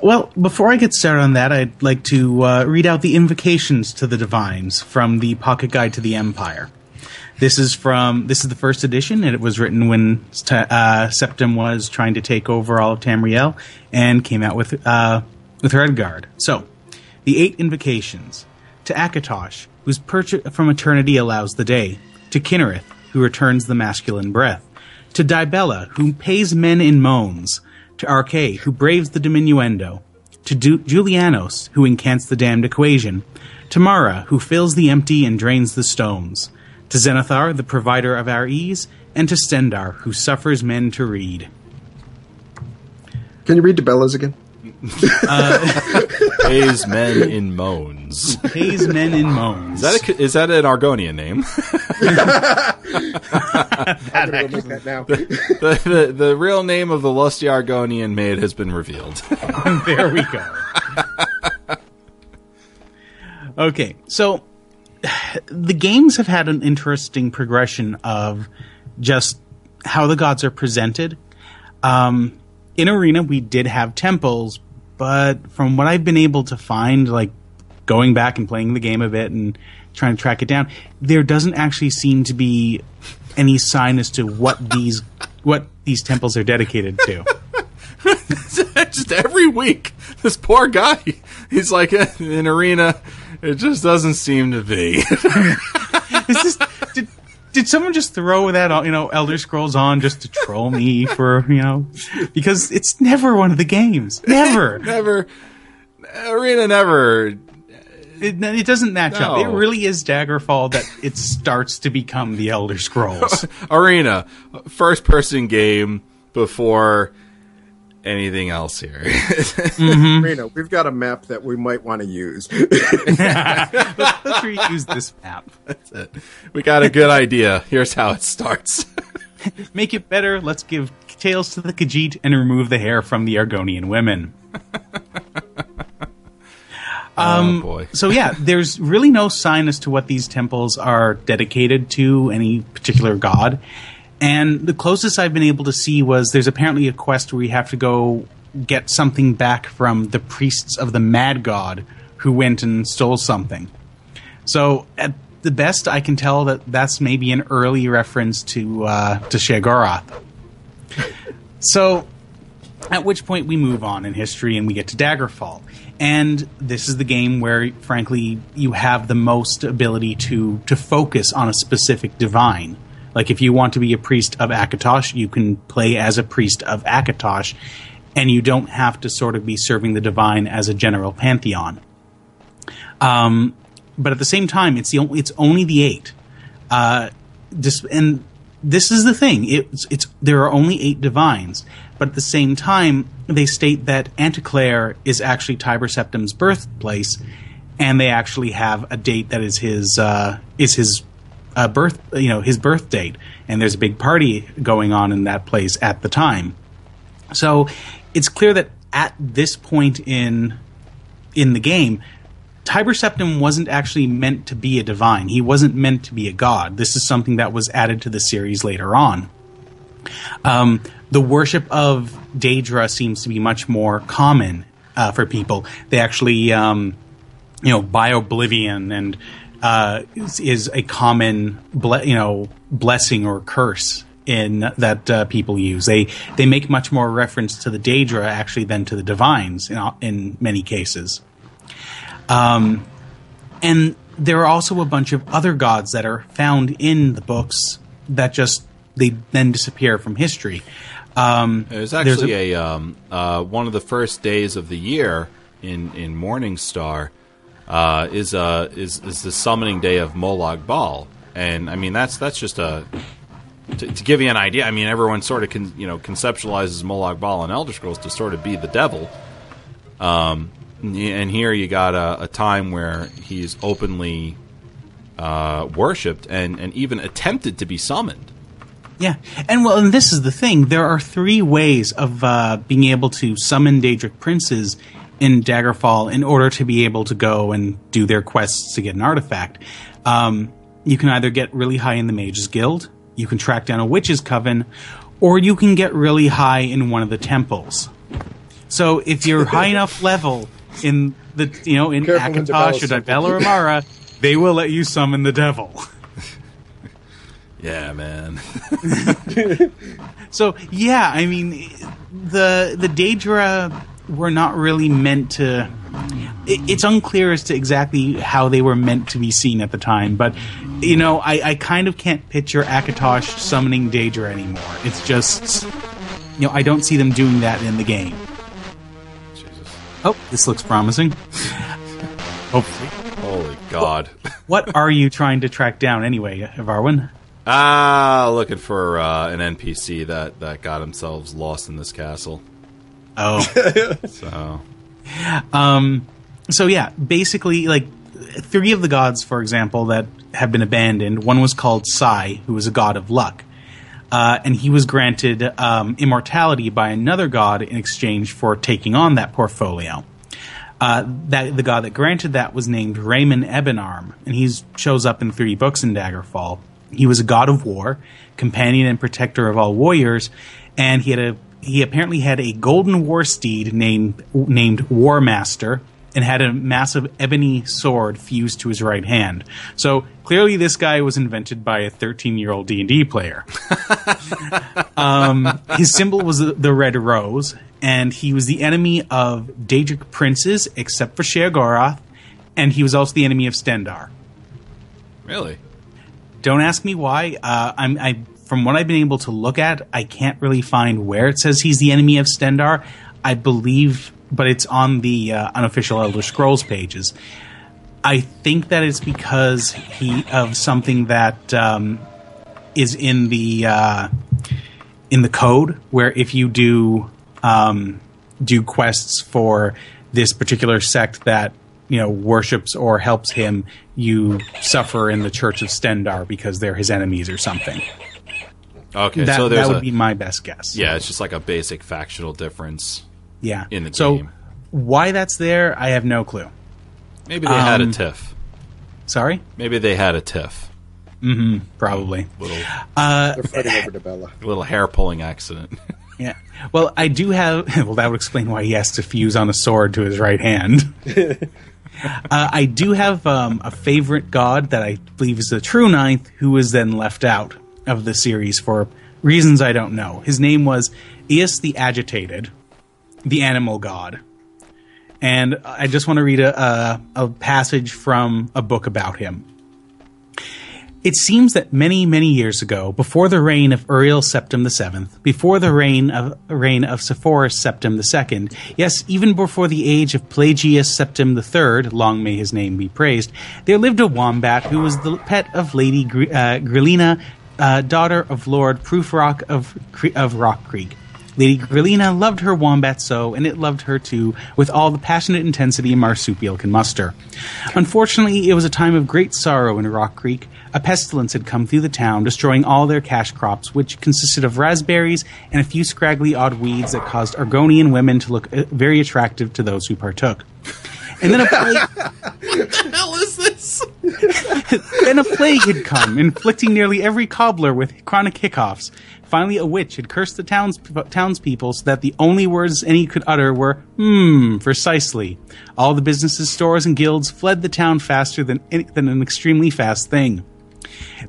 Well, before I get started on that, I'd like to uh, read out the invocations to the divines from the Pocket Guide to the Empire. This is from this is the first edition, and it was written when uh, Septim was trying to take over all of Tamriel, and came out with uh, with Redguard. So, the eight invocations to Akatosh, whose perch from eternity allows the day; to Kynareth, who returns the masculine breath; to Dibella, who pays men in moans; to Arkay, who braves the diminuendo; to du- Julianos, who incants the damned equation; to Mara, who fills the empty and drains the stones; to Zenithar, the provider of our ease; and to Stendarr, who suffers men to read. Can you read Dibella's again? Uh, Pays men in moans. Pays men in moans. Is that a, is that an Argonian name? I'm gonna go make that now. the, the the real name of the lusty Argonian maid has been revealed. there we go. okay, so the games have had an interesting progression of just how the gods are presented. Um, in Arena, we did have temples, but from what I've been able to find, like going back and playing the game a bit and trying to track it down, there doesn't actually seem to be any sign as to what these what these temples are dedicated to. just every week, this poor guy, he's like in arena. It just doesn't seem to be. Is this, did, did someone just throw that on, you know, Elder Scrolls on just to troll me for, you know, because it's never one of the games. Never. never, arena never. It, it doesn't match up. It really is Daggerfall that it starts to become the Elder Scrolls. Arena, first person game before anything else here. Mm-hmm. Reno, we've got a map that we might want to use. Let's reuse this map. we got a good idea. Here's how it starts. Make it better. Let's give tails to the Khajiit and remove the hair from the Argonian women. oh um, boy. So yeah, there's really no sign as to what these temples are dedicated to any particular god. And the closest I've been able to see was there's apparently a quest where you have to go get something back from the priests of the mad god who went and stole something. So at the best I can tell that that's maybe an early reference to uh, to Sheogorath. so at which point we move on in history and we get to Daggerfall. And this is the game where, frankly, you have the most ability to to focus on a specific divine. Like if you want to be a priest of Akatosh, you can play as a priest of Akatosh, and you don't have to sort of be serving the divine as a general pantheon. Um, but at the same time, it's the only, it's only the eight. Uh, dis- and this is the thing. It's it's there are only eight divines, but at the same time, they state that Anticlere is actually Tiber Septim's birthplace, and they actually have a date that is his uh, is his uh, birth you know his birth date, and there's a big party going on in that place at the time. So it's clear that at this point in in the game, Tiber Septim wasn't actually meant to be a divine. He wasn't meant to be a god. This is something that was added to the series later on. Um, the worship of Daedra seems to be much more common uh, for people. They actually, um, you know, buy Bioblivion and uh, is, is, a common, ble- you know, blessing or curse in that uh, people use. They they make much more reference to the Daedra actually than to the divines in in many cases. Um, and there are also a bunch of other gods that are found in the books that just they then disappear from history. Um, there's actually a, a um, uh, one of the first days of the year in in Morningstar uh, is uh is is the summoning day of Molag Bal, and I mean that's that's just a to, to, give you an idea. I mean everyone sort of con, you know conceptualizes Molag Bal and Elder Scrolls to sort of be the devil. Um, and here you got a, a time where he's openly uh, worshipped and, and even attempted to be summoned. Yeah, and well, and this is the thing. There are three ways of uh, being able to summon Daedric princes in Daggerfall in order to be able to go and do their quests to get an artifact. Um, you can either get really high in the Mages Guild, you can track down a Witch's Coven, or you can get really high in one of the temples. So if you're high enough level in the you know in Akatosh or Dibella or Mara, they will let you summon the devil. yeah, man. so yeah, I mean the the Daedra were not really meant to. It, it's unclear as to exactly how they were meant to be seen at the time, but you know, I, I kind of can't picture Akatosh summoning Daedra anymore. It's just, you know, I don't see them doing that in the game. Oh, this looks promising. Hopefully. Holy God. what are you trying to track down anyway, Varwin? Ah, looking for uh, an NPC that, that got themselves lost in this castle. Oh. so. Um, so yeah, basically, like, three of the gods, for example, that have been abandoned, one was called Sai, who was a god of luck. Uh, and he was granted um, immortality by another god in exchange for taking on that portfolio. Uh, that the god that granted that was named Reymon Ebonarm, and he shows up in three books in Daggerfall. He was a god of war, companion and protector of all warriors, and he had a he apparently had a golden war steed named named War Master, and had a massive ebony sword fused to his right hand. So clearly, this guy was invented by a 13 year old D and D player. um, his symbol was the red rose, and he was the enemy of Daedric princes, except for Sheogorath, and he was also the enemy of Stendarr. Really? Don't ask me why. Uh, I'm, I, from what I've been able to look at, I can't really find where it says he's the enemy of Stendarr. I believe but it's on the uh, unofficial Elder Scrolls pages. I think that it's because he of something that um, is in the uh, in the code, where if you do um, do quests for this particular sect that you know worships or helps him, you suffer in the Church of Stendarr because they're his enemies or something. Okay, that, so that would a, be my best guess. Yeah, it's just like a basic factional difference. Yeah. In the so game. why that's there, I have no clue. Maybe they had a Um, tiff. Sorry, Maybe they had a tiff. Mhm. Probably. Little They're fighting over Dibella. A little hair pulling accident. Yeah. Well, I do have. Well, that would explain why he has to fuse on a sword to his right hand. uh, I do have um, a favorite god that I believe is the true ninth, who was then left out of the series for reasons I don't know. His name was Eos the Agitated, the animal god. And I just want to read a, a, a passage from a book about him. It seems that many, many years ago, before the reign of Uriel Septim VII, before the reign of reign of Cephorus Septim II, yes, even before the age of Pelagius Septim III, long may his name be praised, there lived a wombat who was the pet of Lady Gr- uh, Grillina, uh, daughter of Lord Proofrock of of Rock Creek. Lady Grillina loved her wombat so, and it loved her too, with all the passionate intensity a marsupial can muster. Unfortunately, it was a time of great sorrow in Rock Creek. A pestilence had come through the town, destroying all their cash crops, which consisted of raspberries and a few scraggly odd weeds that caused Argonian women to look uh, very attractive to those who partook. And then a plague. what the hell is this? Then a plague had come, inflicting nearly every cobbler with chronic hiccoughs. Finally, a witch had cursed the towns, townspeople so that the only words any could utter were, hmm, precisely. All the businesses, stores, and guilds fled the town faster than, any- than an extremely fast thing.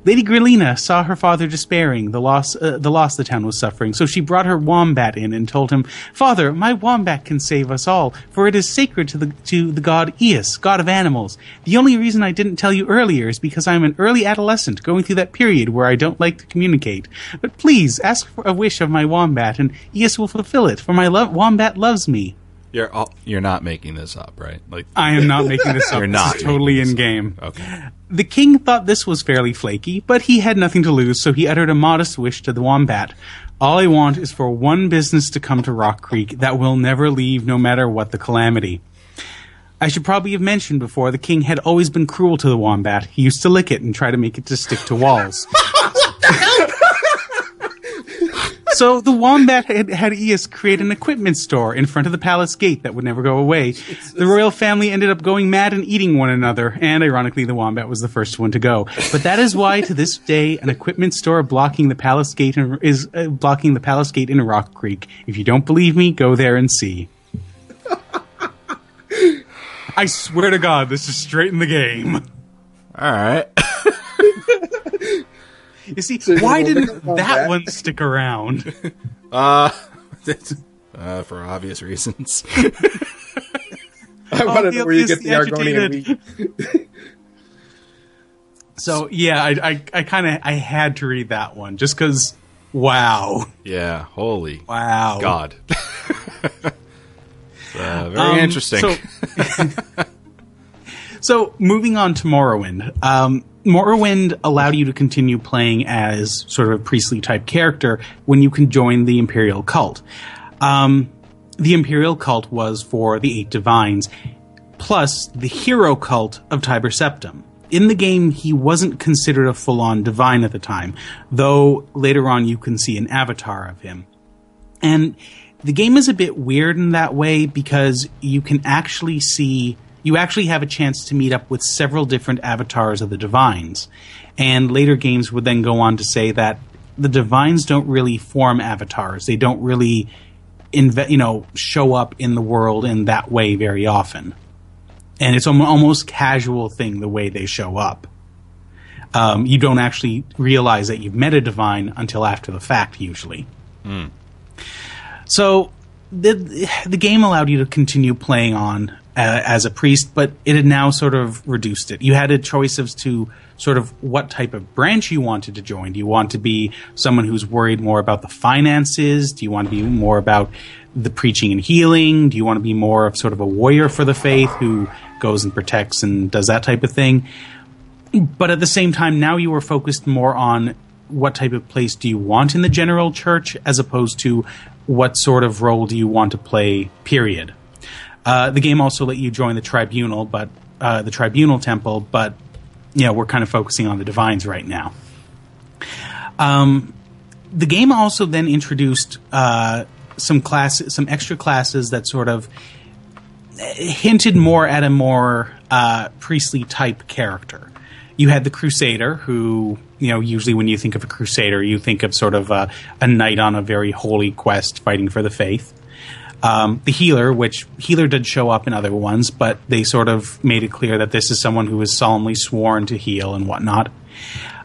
Lady Grillina saw her father despairing, the loss, uh, the loss the town was suffering, so she brought her wombat in and told him, Father, my wombat can save us all, for it is sacred to the, to the god Eos, god of animals. The only reason I didn't tell you earlier is because I'm an early adolescent going through that period where I don't like to communicate. But please, ask for a wish of my wombat, and Eos will fulfill it, for my lo- wombat loves me. You're all, you're not making this up, right? Like I am not making this up. You're not totally in game. okay. The king thought this was fairly flaky, but he had nothing to lose, so he uttered a modest wish to the wombat. All I want is for one business to come to Rock Creek that will never leave no matter what the calamity. I should probably have mentioned before the king had always been cruel to the wombat. He used to lick it and try to make it to stick to walls. So the wombat had, had Eos create an equipment store in front of the palace gate that would never go away. The royal family ended up going mad and eating one another, and ironically, the wombat was the first one to go. But that is why, to this day, an equipment store blocking the palace gate in, is uh, blocking the palace gate in Rock Creek. If you don't believe me, go there and see. I swear to God, this is straight in the game. All right. You see, you why didn't look that wombat? one stick around? uh, for obvious reasons. I want to the know where you get the the Argonian agitated. wheat. So yeah, I I, I kind of I had to read that one just because. Wow, yeah. Holy wow, God. uh, very Um, interesting. So, so moving on to Morrowind. Um, Morrowind allowed you to continue playing as sort of a priestly type character when you can join the Imperial cult. Um, the Imperial cult was for the Eight Divines, plus the hero cult of Tiber Septim. In the game, he wasn't considered a full on divine at the time, though later on you can see an avatar of him. And the game is a bit weird in that way because you can actually see, you actually have a chance to meet up with several different avatars of the divines. And later games would then go on to say that the divines don't really form avatars. They don't really, inve- you know, show up in the world in that way very often. And it's almost casual thing the way they show up. Um, you don't actually realize that you've met a divine until after the fact, usually. So the the game allowed you to continue playing on uh, as a priest, but it had now sort of reduced it. You had a choice as to sort of what type of branch you wanted to join. Do you want to be someone who's worried more about the finances? Do you want to be more about the preaching and healing? Do you want to be more of sort of a warrior for the faith who goes and protects and does that type of thing? but at the same time, now you are focused more on what type of place do you want in the general church as opposed to what sort of role do you want to play, period. Uh, the game also let you join the tribunal, but uh, the tribunal temple, but yeah, we're kind of focusing on the divines right now. Um, the game also then introduced uh, some classes, some extra classes that sort of hinted more at a more uh, priestly type character. You had the Crusader, who you know usually when you think of a Crusader, you think of sort of a, a knight on a very holy quest fighting for the faith. Um, the healer, which healer did show up in other ones, but they sort of made it clear that this is someone who is solemnly sworn to heal and whatnot.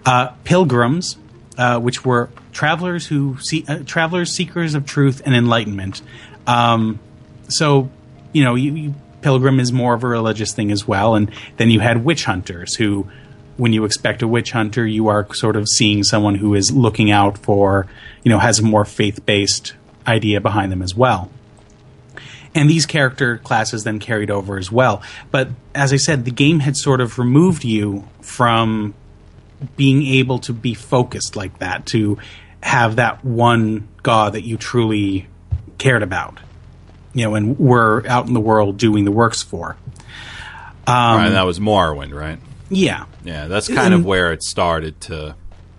Uh, pilgrims, uh, which were travelers who see, uh, travelers seekers of truth and enlightenment. Um, so, you know, you, you, pilgrim is more of a religious thing as well, and then you had witch hunters who. When you expect a witch hunter, you are sort of seeing someone who is looking out for, you know, has a more faith based idea behind them as well and these character classes then carried over as well. But as I said, the game had sort of removed you from being able to be focused like that, to have that one god that you truly cared about, you know, and were out in the world doing the works for. Um, right, that was Morrowind, right? Yeah, yeah, that's kind and, of where it started to.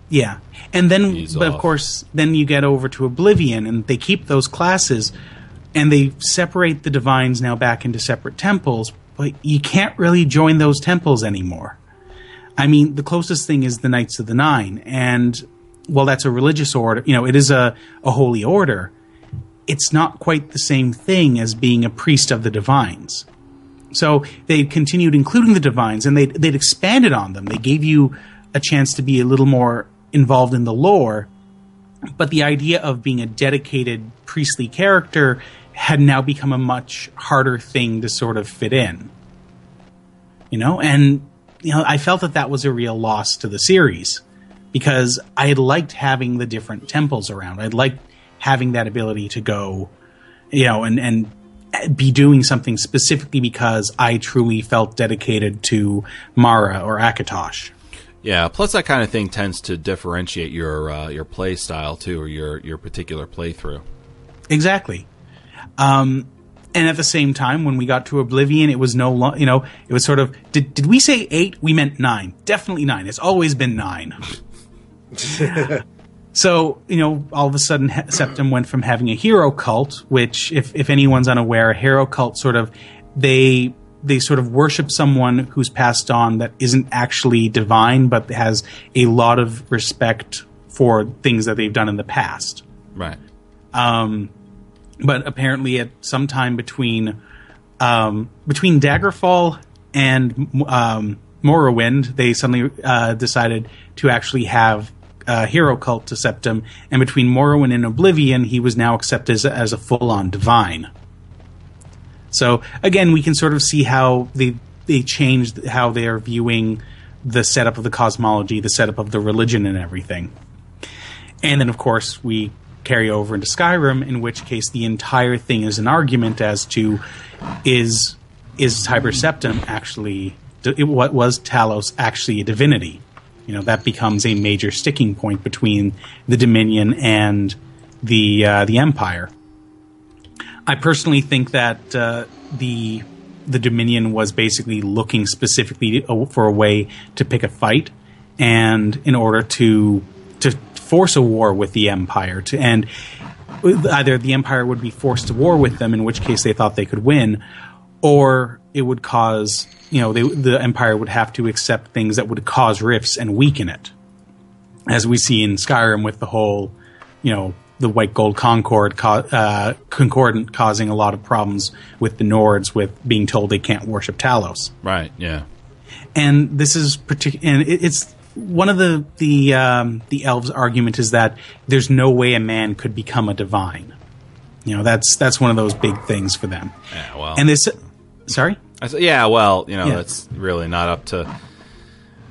Yeah, and then, but off. of course, then you get over to Oblivion, and they keep those classes, and they separate the divines now back into separate temples, but you can't really join those temples anymore. I mean, the closest thing is the Knights of the Nine, and well, that's a religious order. You know, it is a, a holy order. It's not quite the same thing as being a priest of the divines. So they continued including the divines, and they they'd expanded on them. They gave you a chance to be a little more involved in the lore, but the idea of being a dedicated priestly character had now become a much harder thing to sort of fit in. You know, and you know, I felt that that was a real loss to the series because I had liked having the different temples around. I'd liked having that ability to go, you know, and and be doing something specifically because I truly felt dedicated to Mara or Akatosh. Yeah, plus that kind of thing tends to differentiate your uh, your play style too, or your your particular playthrough. Exactly. Um, and at the same time, when we got to Oblivion, it was no, lo- you know, it was sort of did did we say eight? We meant nine. Definitely nine. It's always been nine. so you know, all of a sudden, Septim went from having a hero cult, which, if if anyone's unaware, a hero cult sort of they they sort of worship someone who's passed on that isn't actually divine, but has a lot of respect for things that they've done in the past. Right. Um, but apparently at some time between um, between Daggerfall and um, Morrowind, they suddenly uh, decided to actually have a hero cult to Septim, and between Morrowind and Oblivion, he was now accepted as, as a full-on divine. So again, we can sort of see how they they changed how they are viewing the setup of the cosmology, the setup of the religion, and everything. And then, of course, we carry over into Skyrim, in which case the entire thing is an argument as to is is Tiber Septim actually what was Talos actually a divinity? You know that becomes a major sticking point between the Dominion and the uh, the Empire. I personally think that uh, the the Dominion was basically looking specifically for a way to pick a fight, and in order to force a war with the Empire to and either the Empire would be forced to war with them, in which case they thought they could win, or it would cause you know they, the Empire would have to accept things that would cause rifts and weaken it, as we see in Skyrim with the whole you know the White Gold Concord co- uh, Concordant causing a lot of problems with the Nords with being told they can't worship Talos. Right. Yeah. And this is particular, and it, it's one of the the um, the elves' argument is that there's no way a man could become a divine. You know, that's that's one of those big things for them. Yeah, well, and this, sorry. I said, yeah, well, you know, yeah. that's really not up to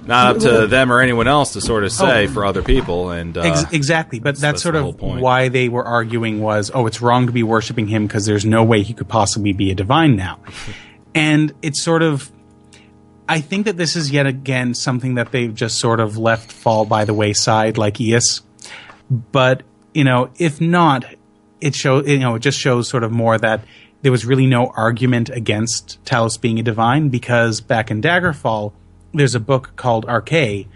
not up to them or anyone else to sort of say oh, for other people. And uh, ex- exactly, but that's, that's sort of why they were arguing was, oh, it's wrong to be worshiping him because there's no way he could possibly be a divine now. and it's sort of I think that this is yet again something that they've just sort of left fall by the wayside, like Eos. But you know, if not, it shows you know it just shows sort of more that there was really no argument against Talos being a divine because back in Daggerfall, there's a book called Arkay,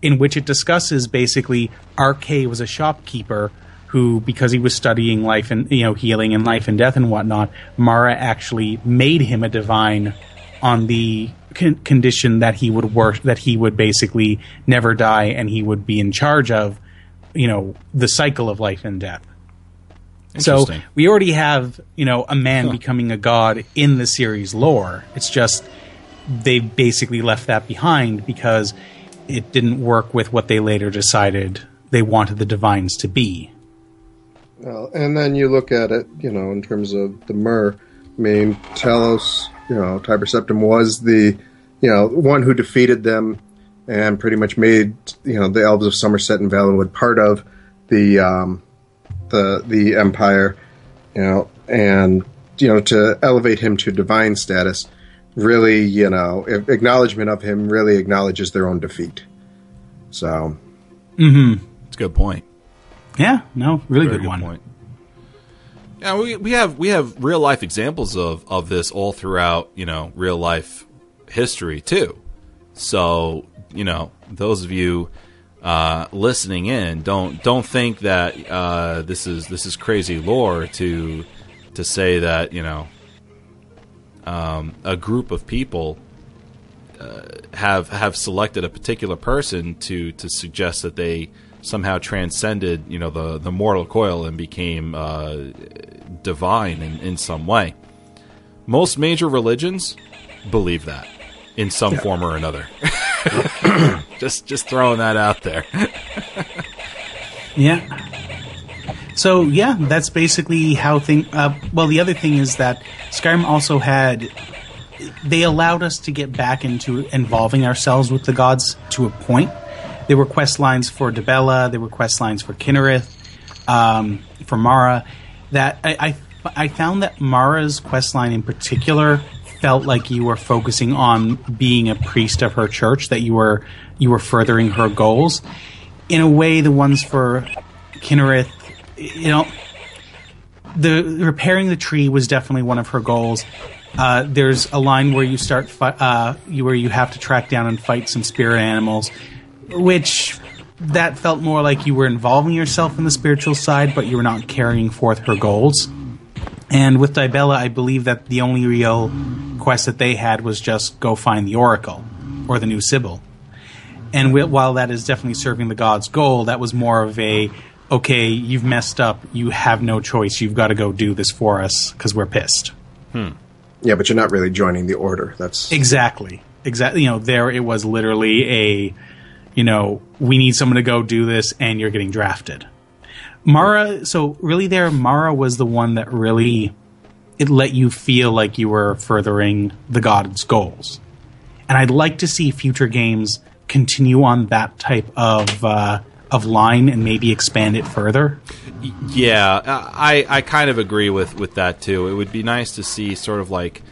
in which it discusses basically Arkay was a shopkeeper who, because he was studying life and you know healing and life and death and whatnot, Mara actually made him a divine on the con- condition that he would work, that he would basically never die, and he would be in charge of, you know, the cycle of life and death. So we already have, you know, a man becoming a god in the series lore. It's just they basically left that behind because it didn't work with what they later decided they wanted the divines to be. Well, and then you look at it, you know, in terms of the Mer. I mean, Talos, you know, Tiber Septim was the, you know, one who defeated them and pretty much made, you know, the Elves of Somerset and Valenwood part of the, um, the the Empire, you know, and you know to elevate him to divine status, really, you know, acknowledgement of him really acknowledges their own defeat. So, mm-hmm. It's a good point. Yeah, no, really Very good, one. point. Yeah, we we have we have real life examples of of this all throughout you know real life history too. So you know those of you uh, listening in don't don't think that uh, this is this is crazy lore to to say that you know um, a group of people uh, have have selected a particular person to to suggest that they somehow transcended you know the the mortal coil and became uh, divine in, in some way. Most major religions believe that in some form or another. just just throwing that out there. Yeah. So yeah, that's basically how thing. Uh, well, the other thing is that Skyrim also had. They allowed us to get back into involving ourselves with the gods to a point. There were quest lines for Dibella. There were quest lines for Kynareth, um, for Mara. That I, I I found that Mara's quest line in particular felt like you were focusing on being a priest of her church. That you were you were furthering her goals. In a way, the ones for Kynareth, you know, the repairing the tree was definitely one of her goals. Uh, there's a line where you start fi- uh, where you have to track down and fight some spirit animals, which that felt more like you were involving yourself in the spiritual side, but you were not carrying forth her goals. And with Dibella, I believe that the only real quest that they had was just go find the Oracle or the new Sybil. And whi- while that is definitely serving the god's goal, that was more of a okay, you've messed up, you have no choice, you've got to go do this for us because we're pissed. Hmm. yeah, but you're not really joining the order. That's Exactly. Exactly. You know, there it was literally a, you know, we need someone to go do this and you're getting drafted. Mara, so really there, Mara was the one that really, it let you feel like you were furthering the god's goals. And I'd like to see future games continue on that type of, uh, of line and maybe expand it further. Yeah, I, I kind of agree with, with that too. It would be nice to see sort of like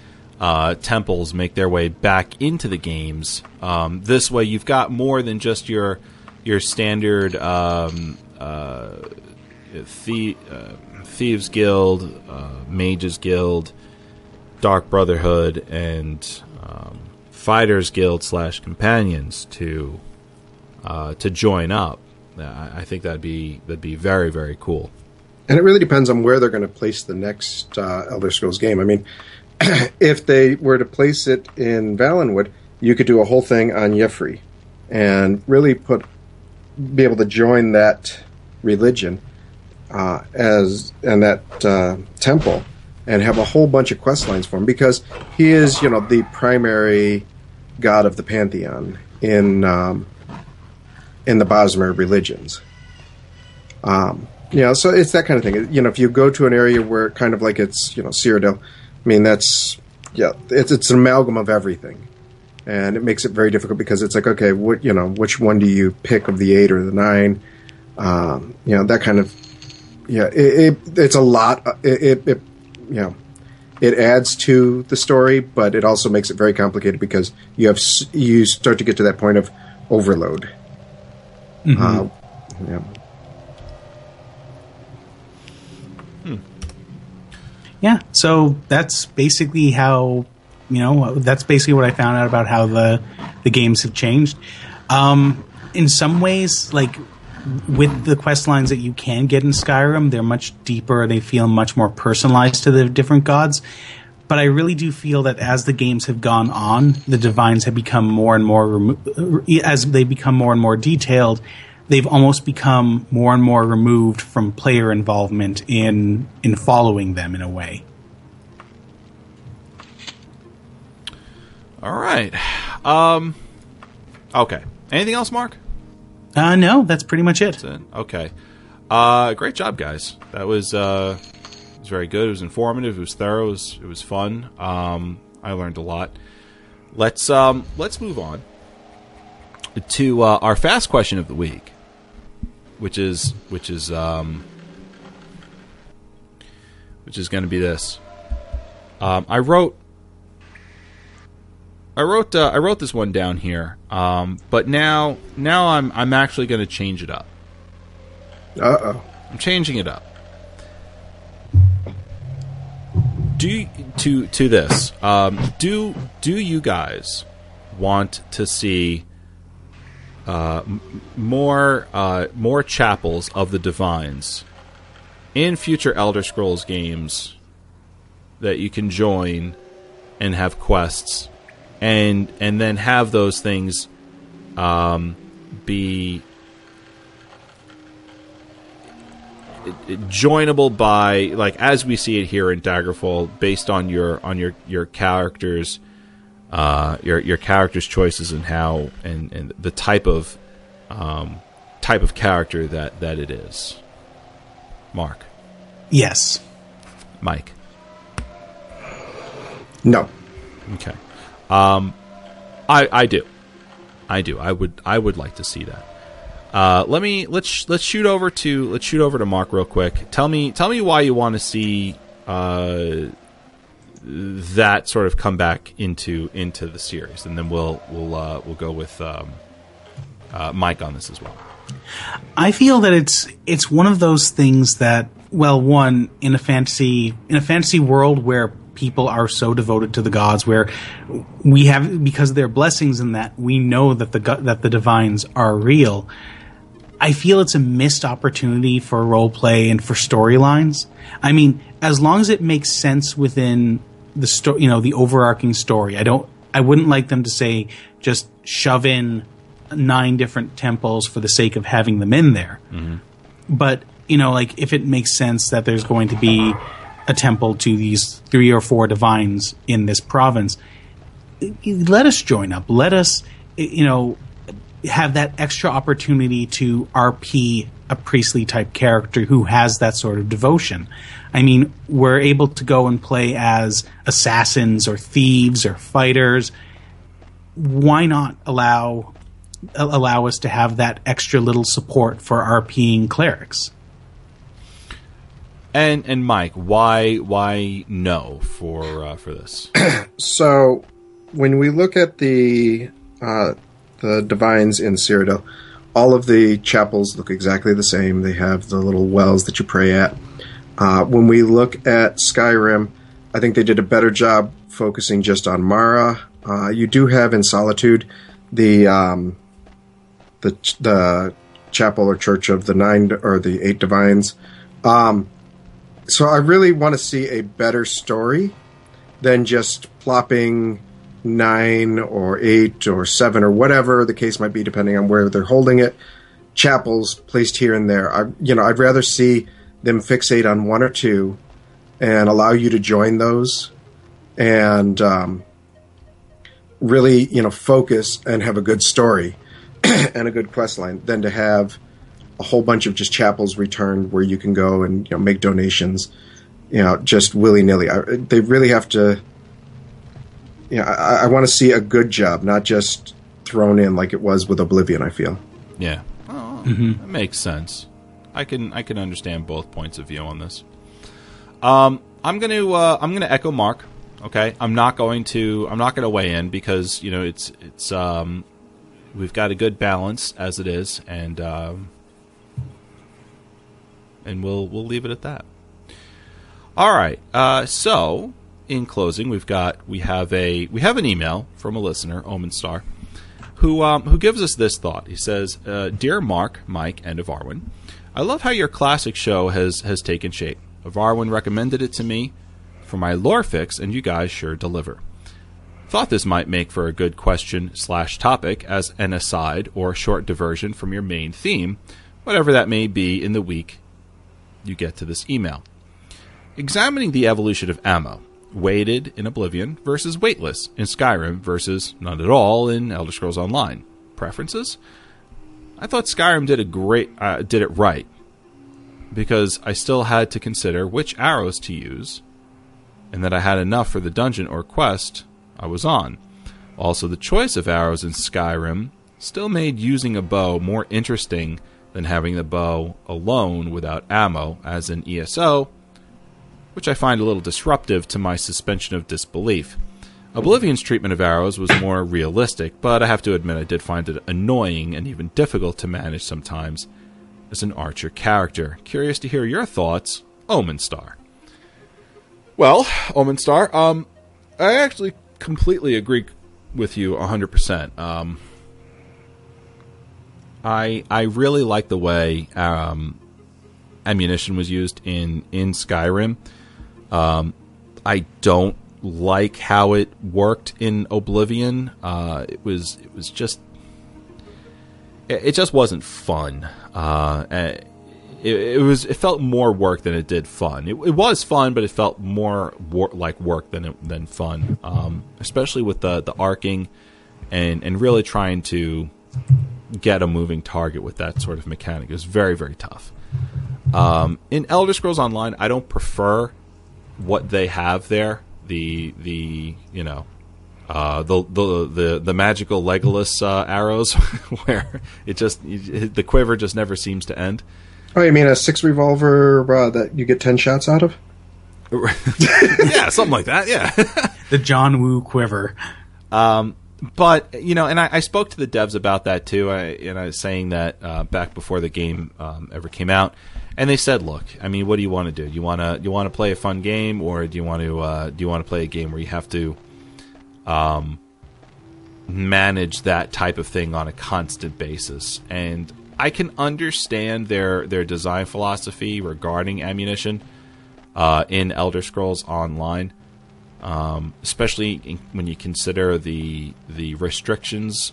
uh, temples make their way back into the games. Um, this way, you've got more than just your your standard um, uh, thie- uh, thieves guild, uh, mages guild, dark brotherhood, and um, fighters guild slash companions to uh, to join up. I think that'd be that'd be very very cool. And it really depends on where they're going to place the next uh, Elder Scrolls game. I mean, if they were to place it in Valenwood, you could do a whole thing on Y'ffre and really put be able to join that religion uh, as and that uh, temple and have a whole bunch of quest lines for him because he is, you know, the primary god of the pantheon in um, in the Bosmer religions. Um, you know, so it's that kind of thing. You know, if you go to an area where kind of like it's, you know, Cyrodiil, I mean, that's, yeah, it's, it's an amalgam of everything. And it makes it very difficult because it's like, okay, what, you know, which one do you pick of the eight or the nine? Um, you know, that kind of, yeah, it, it it's a lot. uh, It, it, it, you know, it adds to the story, but it also makes it very complicated because you have, you start to get to that point of overload. Uh, yeah. Yeah, so that's basically how you know that's basically what I found out about how the the games have changed. Um, in some ways, like with the quest lines that you can get in Skyrim, they're much deeper. They feel much more personalized to the different gods. But I really do feel that as the games have gone on, the divines have become more and more remo- as they become more and more detailed. They've almost become more and more removed from player involvement in in following them in a way. All right. Um, okay. Anything else, Mark? Uh, no, that's pretty much it. It. Okay. Uh, great job, guys. That was uh, it was very good. It was informative. It was thorough. It was, it was fun. Um, I learned a lot. Let's um, let's move on to uh, our fast question of the week, which is which is um, which is going to be this. Um, I wrote I wrote uh, I wrote this one down here, um, but now now I'm I'm actually going to change it up. Uh oh. I'm changing it up. Do you, to to this? Um, do do you guys want to see uh, m- more uh, more chapels of the divines in future Elder Scrolls games that you can join and have quests and and then have those things um, be joinable by like as we see it here in Daggerfall, based on your on your your characters, uh, your your characters' choices and how and and the type of um, type of character that that it is. Mark, Yes. Mike, No. okay. Um, I I do, I do. I would I would like to see that. Uh, let me let's let's shoot over to let's shoot over to Mark real quick. Tell me tell me why you want to see uh, that sort of come back into into the series, and then we'll we'll uh, we'll go with um, uh, Mike on this as well. I feel that it's it's one of those things that well, one in a fantasy in a fantasy world where people are so devoted to the gods, where we have because of their blessings in that we know that the that the divines are real. I feel it's a missed opportunity for role play and for storylines. I mean, as long as it makes sense within the story, you know, the overarching story. I don't. I wouldn't like them to say just shove in nine different temples for the sake of having them in there. Mm-hmm. But you know, like if it makes sense that there's going to be a temple to these three or four divines in this province, let us join up. Let us, you know, have that extra opportunity to RP a priestly type character who has that sort of devotion. I mean, we're able to go and play as assassins or thieves or fighters. Why not allow allow us to have that extra little support for RPing clerics? And and Mike, why why no for uh, for this? So, when we look at the uh, the divines in Cyrodiil, all of the chapels look exactly the same. They have the little wells that you pray at. Uh, when we look at Skyrim, I think they did a better job focusing just on Mara. Uh, you do have in Solitude the um, the the chapel or church of the nine or the eight divines. Um, so I really want to see a better story than just plopping nine or eight or seven or whatever the case might be, depending on where they're holding it. Chapels placed here and there. I, you know, I'd rather see them fixate on one or two and allow you to join those and um, really, you know, focus and have a good story and a good quest line than to have a whole bunch of just chapels returned where you can go and you know make donations, you know, just willy nilly. They really have to. You know, I, I want to see a good job, not just thrown in like it was with Oblivion. I feel. Yeah, oh, that makes sense. I can I can understand both points of view on this. Um, I'm gonna uh, I'm gonna echo Mark. Okay, I'm not going to I'm not gonna weigh in because you know it's it's um we've got a good balance as it is, and um, and we'll we'll leave it at that. All right. Uh, so in closing, we've got we have a we have an email from a listener, Omen Star, who um, who gives us this thought. He says, uh, "Dear Mark, Mike, and Evarwyn, I love how your classic show has has taken shape. Evarwyn recommended it to me for my lore fix, and you guys sure deliver. Thought this might make for a good question slash topic as an aside or short diversion from your main theme, whatever that may be in the week you get to this email. Examining the evolution of ammo, weighted in Oblivion versus weightless in Skyrim versus none at all in Elder Scrolls Online. Preferences? I thought Skyrim did a great uh, did it right because I still had to consider which arrows to use and that I had enough for the dungeon or quest I was on. Also, the choice of arrows in Skyrim still made using a bow more interesting than having the bow alone without ammo, as in ESO, which I find a little disruptive to my suspension of disbelief. Oblivion's treatment of arrows was more realistic, but I have to admit I did find it annoying and even difficult to manage sometimes as an archer character. Curious to hear your thoughts, Omen Star. Well, Omen Star, um, I actually completely agree with you 100%. Um, I I really like the way um, ammunition was used in in Skyrim. Um, I don't like how it worked in Oblivion. Uh, it was it was just it, it just wasn't fun. Uh, it, it, was it felt more work than it did fun. It, it was fun, but it felt more wor- like work than it, than fun. Um, especially with the the arcing and and really trying to get a moving target with that sort of mechanic. It was very very tough. Um, in Elder Scrolls Online, I don't prefer what they have there. The the you know uh, the, the the the magical Legolas uh, arrows, where it just the quiver just never seems to end. Oh, you mean a six revolver uh, that you get ten shots out of? yeah, something like that. Yeah, the John Woo quiver. Um, but you know, and I, I, spoke to the devs about that too. I, and I was saying that uh, back before the game um, ever came out, and they said, "Look, I mean, what do you want to do? You want to you want to play a fun game, or do you want to uh, do you want to play a game where you have to um, manage that type of thing on a constant basis?" And I can understand their their design philosophy regarding ammunition uh, in Elder Scrolls Online, um, especially in, when you consider the the restrictions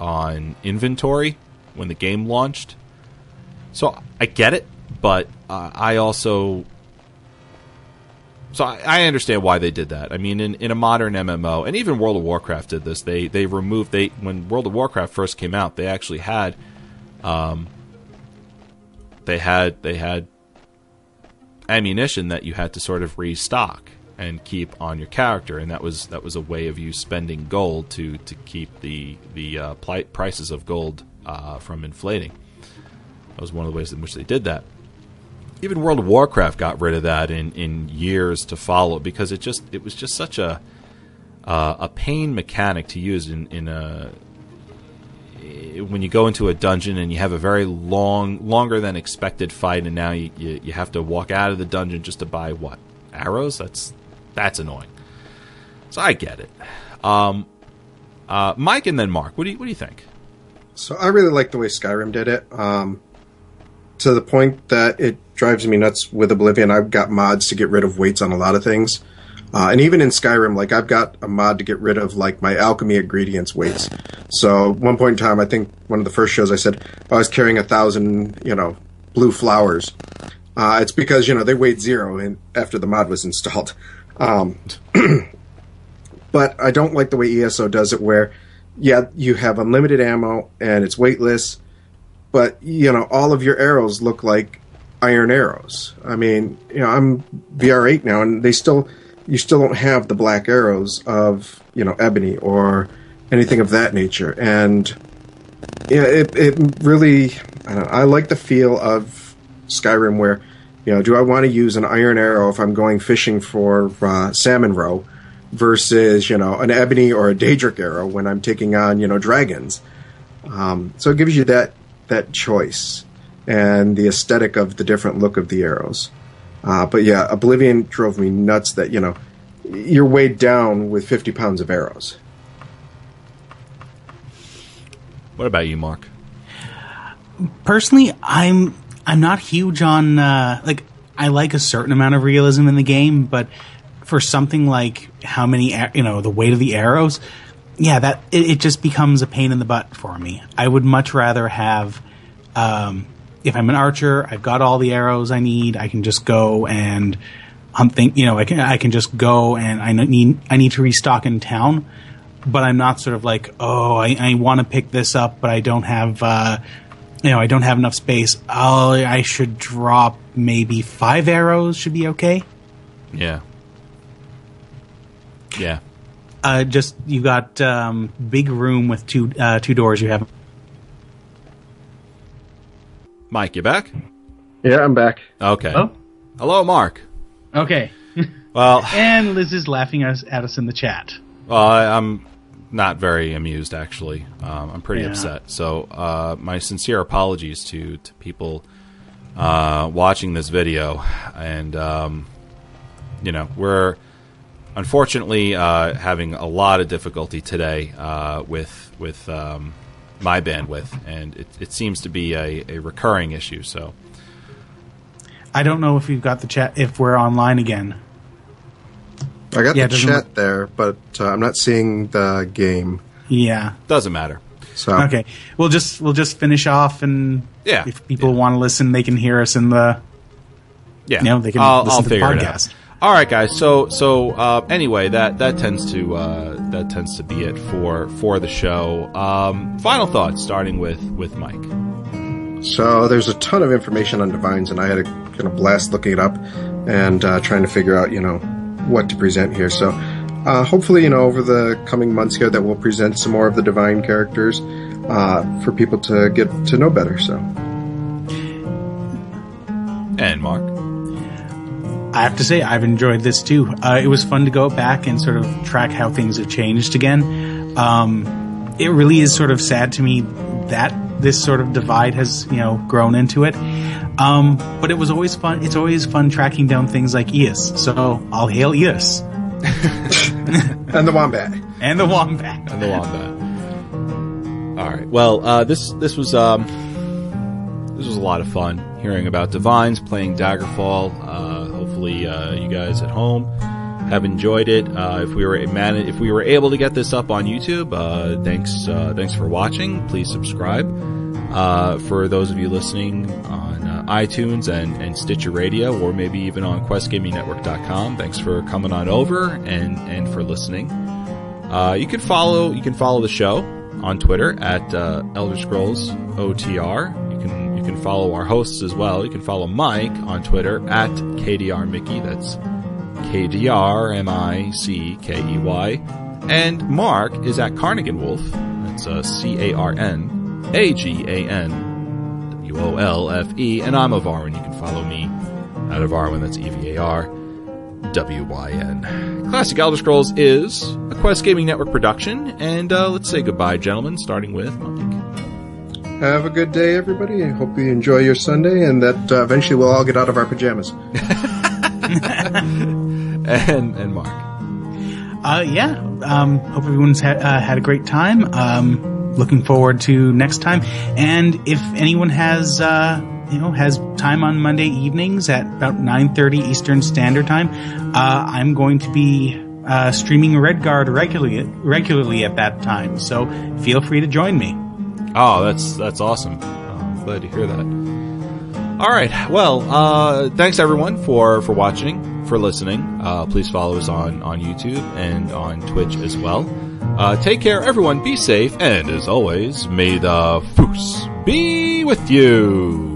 on inventory when the game launched. So I get it, but uh, I also so I, I, understand why they did that. I mean, in, in a modern MMO, and even World of Warcraft did this. They they removed they when World of Warcraft first came out, they actually had um, they had they had ammunition that you had to sort of restock and keep on your character, and that was that was a way of you spending gold to to keep the the uh, prices of gold uh, from inflating. That was one of the ways in which they did that. Even World of Warcraft got rid of that in, in years to follow because it just it was just such a uh, a pain mechanic to use in in a when you go into a dungeon and you have a very long, longer than expected fight, and now you, you, you have to walk out of the dungeon just to buy what arrows? That's that's annoying. So I get it. Um, uh, Mike and then Mark, what do you what do you think? So I really like the way Skyrim did it. Um, to the point that it drives me nuts with Oblivion. I've got mods to get rid of weights on a lot of things. Uh, and even in Skyrim, like I've got a mod to get rid of like my alchemy ingredients weights. So one point in time, I think one of the first shows I said I was carrying a thousand, you know, blue flowers. Uh, it's because you know they weighed zero in, after the mod was installed. Um, but I don't like the way ESO does it, where yeah, you have unlimited ammo and it's weightless, but you know all of your arrows look like iron arrows. I mean, you know, I'm VR8 now, and they still you still don't have the black arrows of you know ebony or anything of that nature and yeah it, it really I, know, I like the feel of skyrim where you know do i want to use an iron arrow if i'm going fishing for uh, salmon roe versus you know an ebony or a daedric arrow when i'm taking on you know dragons um, so it gives you that that choice and the aesthetic of the different look of the arrows uh, but yeah, Oblivion drove me nuts that, you know, you're weighed down with 50 pounds of arrows. What about you, Mark? personally, I'm I'm not huge on uh, like I like a certain amount of realism in the game, but for something like how many you know the weight of the arrows, yeah, that it, it just becomes a pain in the butt for me. I would much rather have. Um, if I'm an archer, I've got all the arrows I need. I can just go and I'm think you know I can I can just go and I need I need to restock in town, but I'm not sort of like oh I, I want to pick this up, but I don't have uh, you know I don't have enough space. Oh, I should drop maybe five arrows should be okay. Yeah. Yeah. Uh, just you got um, big room with two uh, two doors. You have Mike, you back? Yeah, I'm back. Okay. Oh. Hello, Mark. okay. Well, and Liz is laughing us, at us in the chat. well I, I'm not very amused, actually. Um, I'm pretty Yeah. upset. So, uh, my sincere apologies to, to people uh, watching this video. And, um, you know, we're unfortunately uh, having a lot of difficulty today uh, with, with um, my bandwidth. And it, it seems to be a, a recurring issue. So, I don't know if we've got the chat if we're online again. I got Yeah, the chat look- there, but uh, I'm not seeing the game. Yeah. doesn't matter. So Okay. We'll just we'll just finish off and Yeah. if people Yeah. want to listen, they can hear us in the Yeah, You know, they can I'll, listen I'll to the figure it podcast. out. All right, guys. So so uh, anyway, that that tends to uh, that tends to be it for for the show. Um, final thoughts, starting with with Mike. So there's a ton of information on divines, and I had a kind of blast looking it up and uh, trying to figure out, you know, what to present here. So uh, hopefully, you know, over the coming months here, that we'll present some more of the divine characters uh, for people to get to know better. So And Mark. I have to say, I've enjoyed this too. Uh, it was fun to go back and sort of track how things have changed again. Um, it really is sort of sad to me that this sort of divide has, you know, grown into it. Um, but it was always fun. It's always fun tracking down things like Eos. So I'll hail Eos and the wombat. and the Wombat. and the wombat. All right. Well, uh, this this was um, this was a lot of fun hearing about divines playing Daggerfall. Uh, hopefully, uh, you guys at home have enjoyed it. Uh, if we were man, if we were able to get this up on YouTube, uh, thanks uh, thanks for watching. Please subscribe. Uh, for those of you listening on uh, iTunes and, and Stitcher Radio, or maybe even on QuestGamingNetwork.com, thanks for coming on over and, and for listening. Uh, you can follow you can follow the show on Twitter at uh, Elder Scrolls OTR. You can you can follow our hosts as well. You can follow Mike on Twitter at KDR Mickey. That's K D R M I C K E Y. And Mark is at Carnagan Wolfe. That's uh, C A R N A G A N W O L F E. And I'm Evarwyn. You can follow me at Evarwyn. That's E V A R. W-Y-N. Classic Elder Scrolls is a Quest Gaming Network production, and uh, let's say goodbye, gentlemen, starting with Mike. Have a good day, everybody. I hope you enjoy your Sunday, and that uh, eventually we'll all get out of our pajamas. And, and Mark. Uh, yeah. Um, hope everyone's ha- uh, had a great time. Um, looking forward to next time. And if anyone has, uh, you know, has time on Monday evenings at about 9.30 Eastern Standard Time, uh, I'm going to be, uh, streaming Redguard regularly, regularly at that time. So feel free to join me. Oh, that's that's awesome. Oh, I'm glad to hear that. All right. Well, uh, thanks everyone for for watching, for listening. Uh, please follow us on on YouTube and on Twitch as well. Uh, take care, everyone. Be safe, and as always, may the Foos be with you.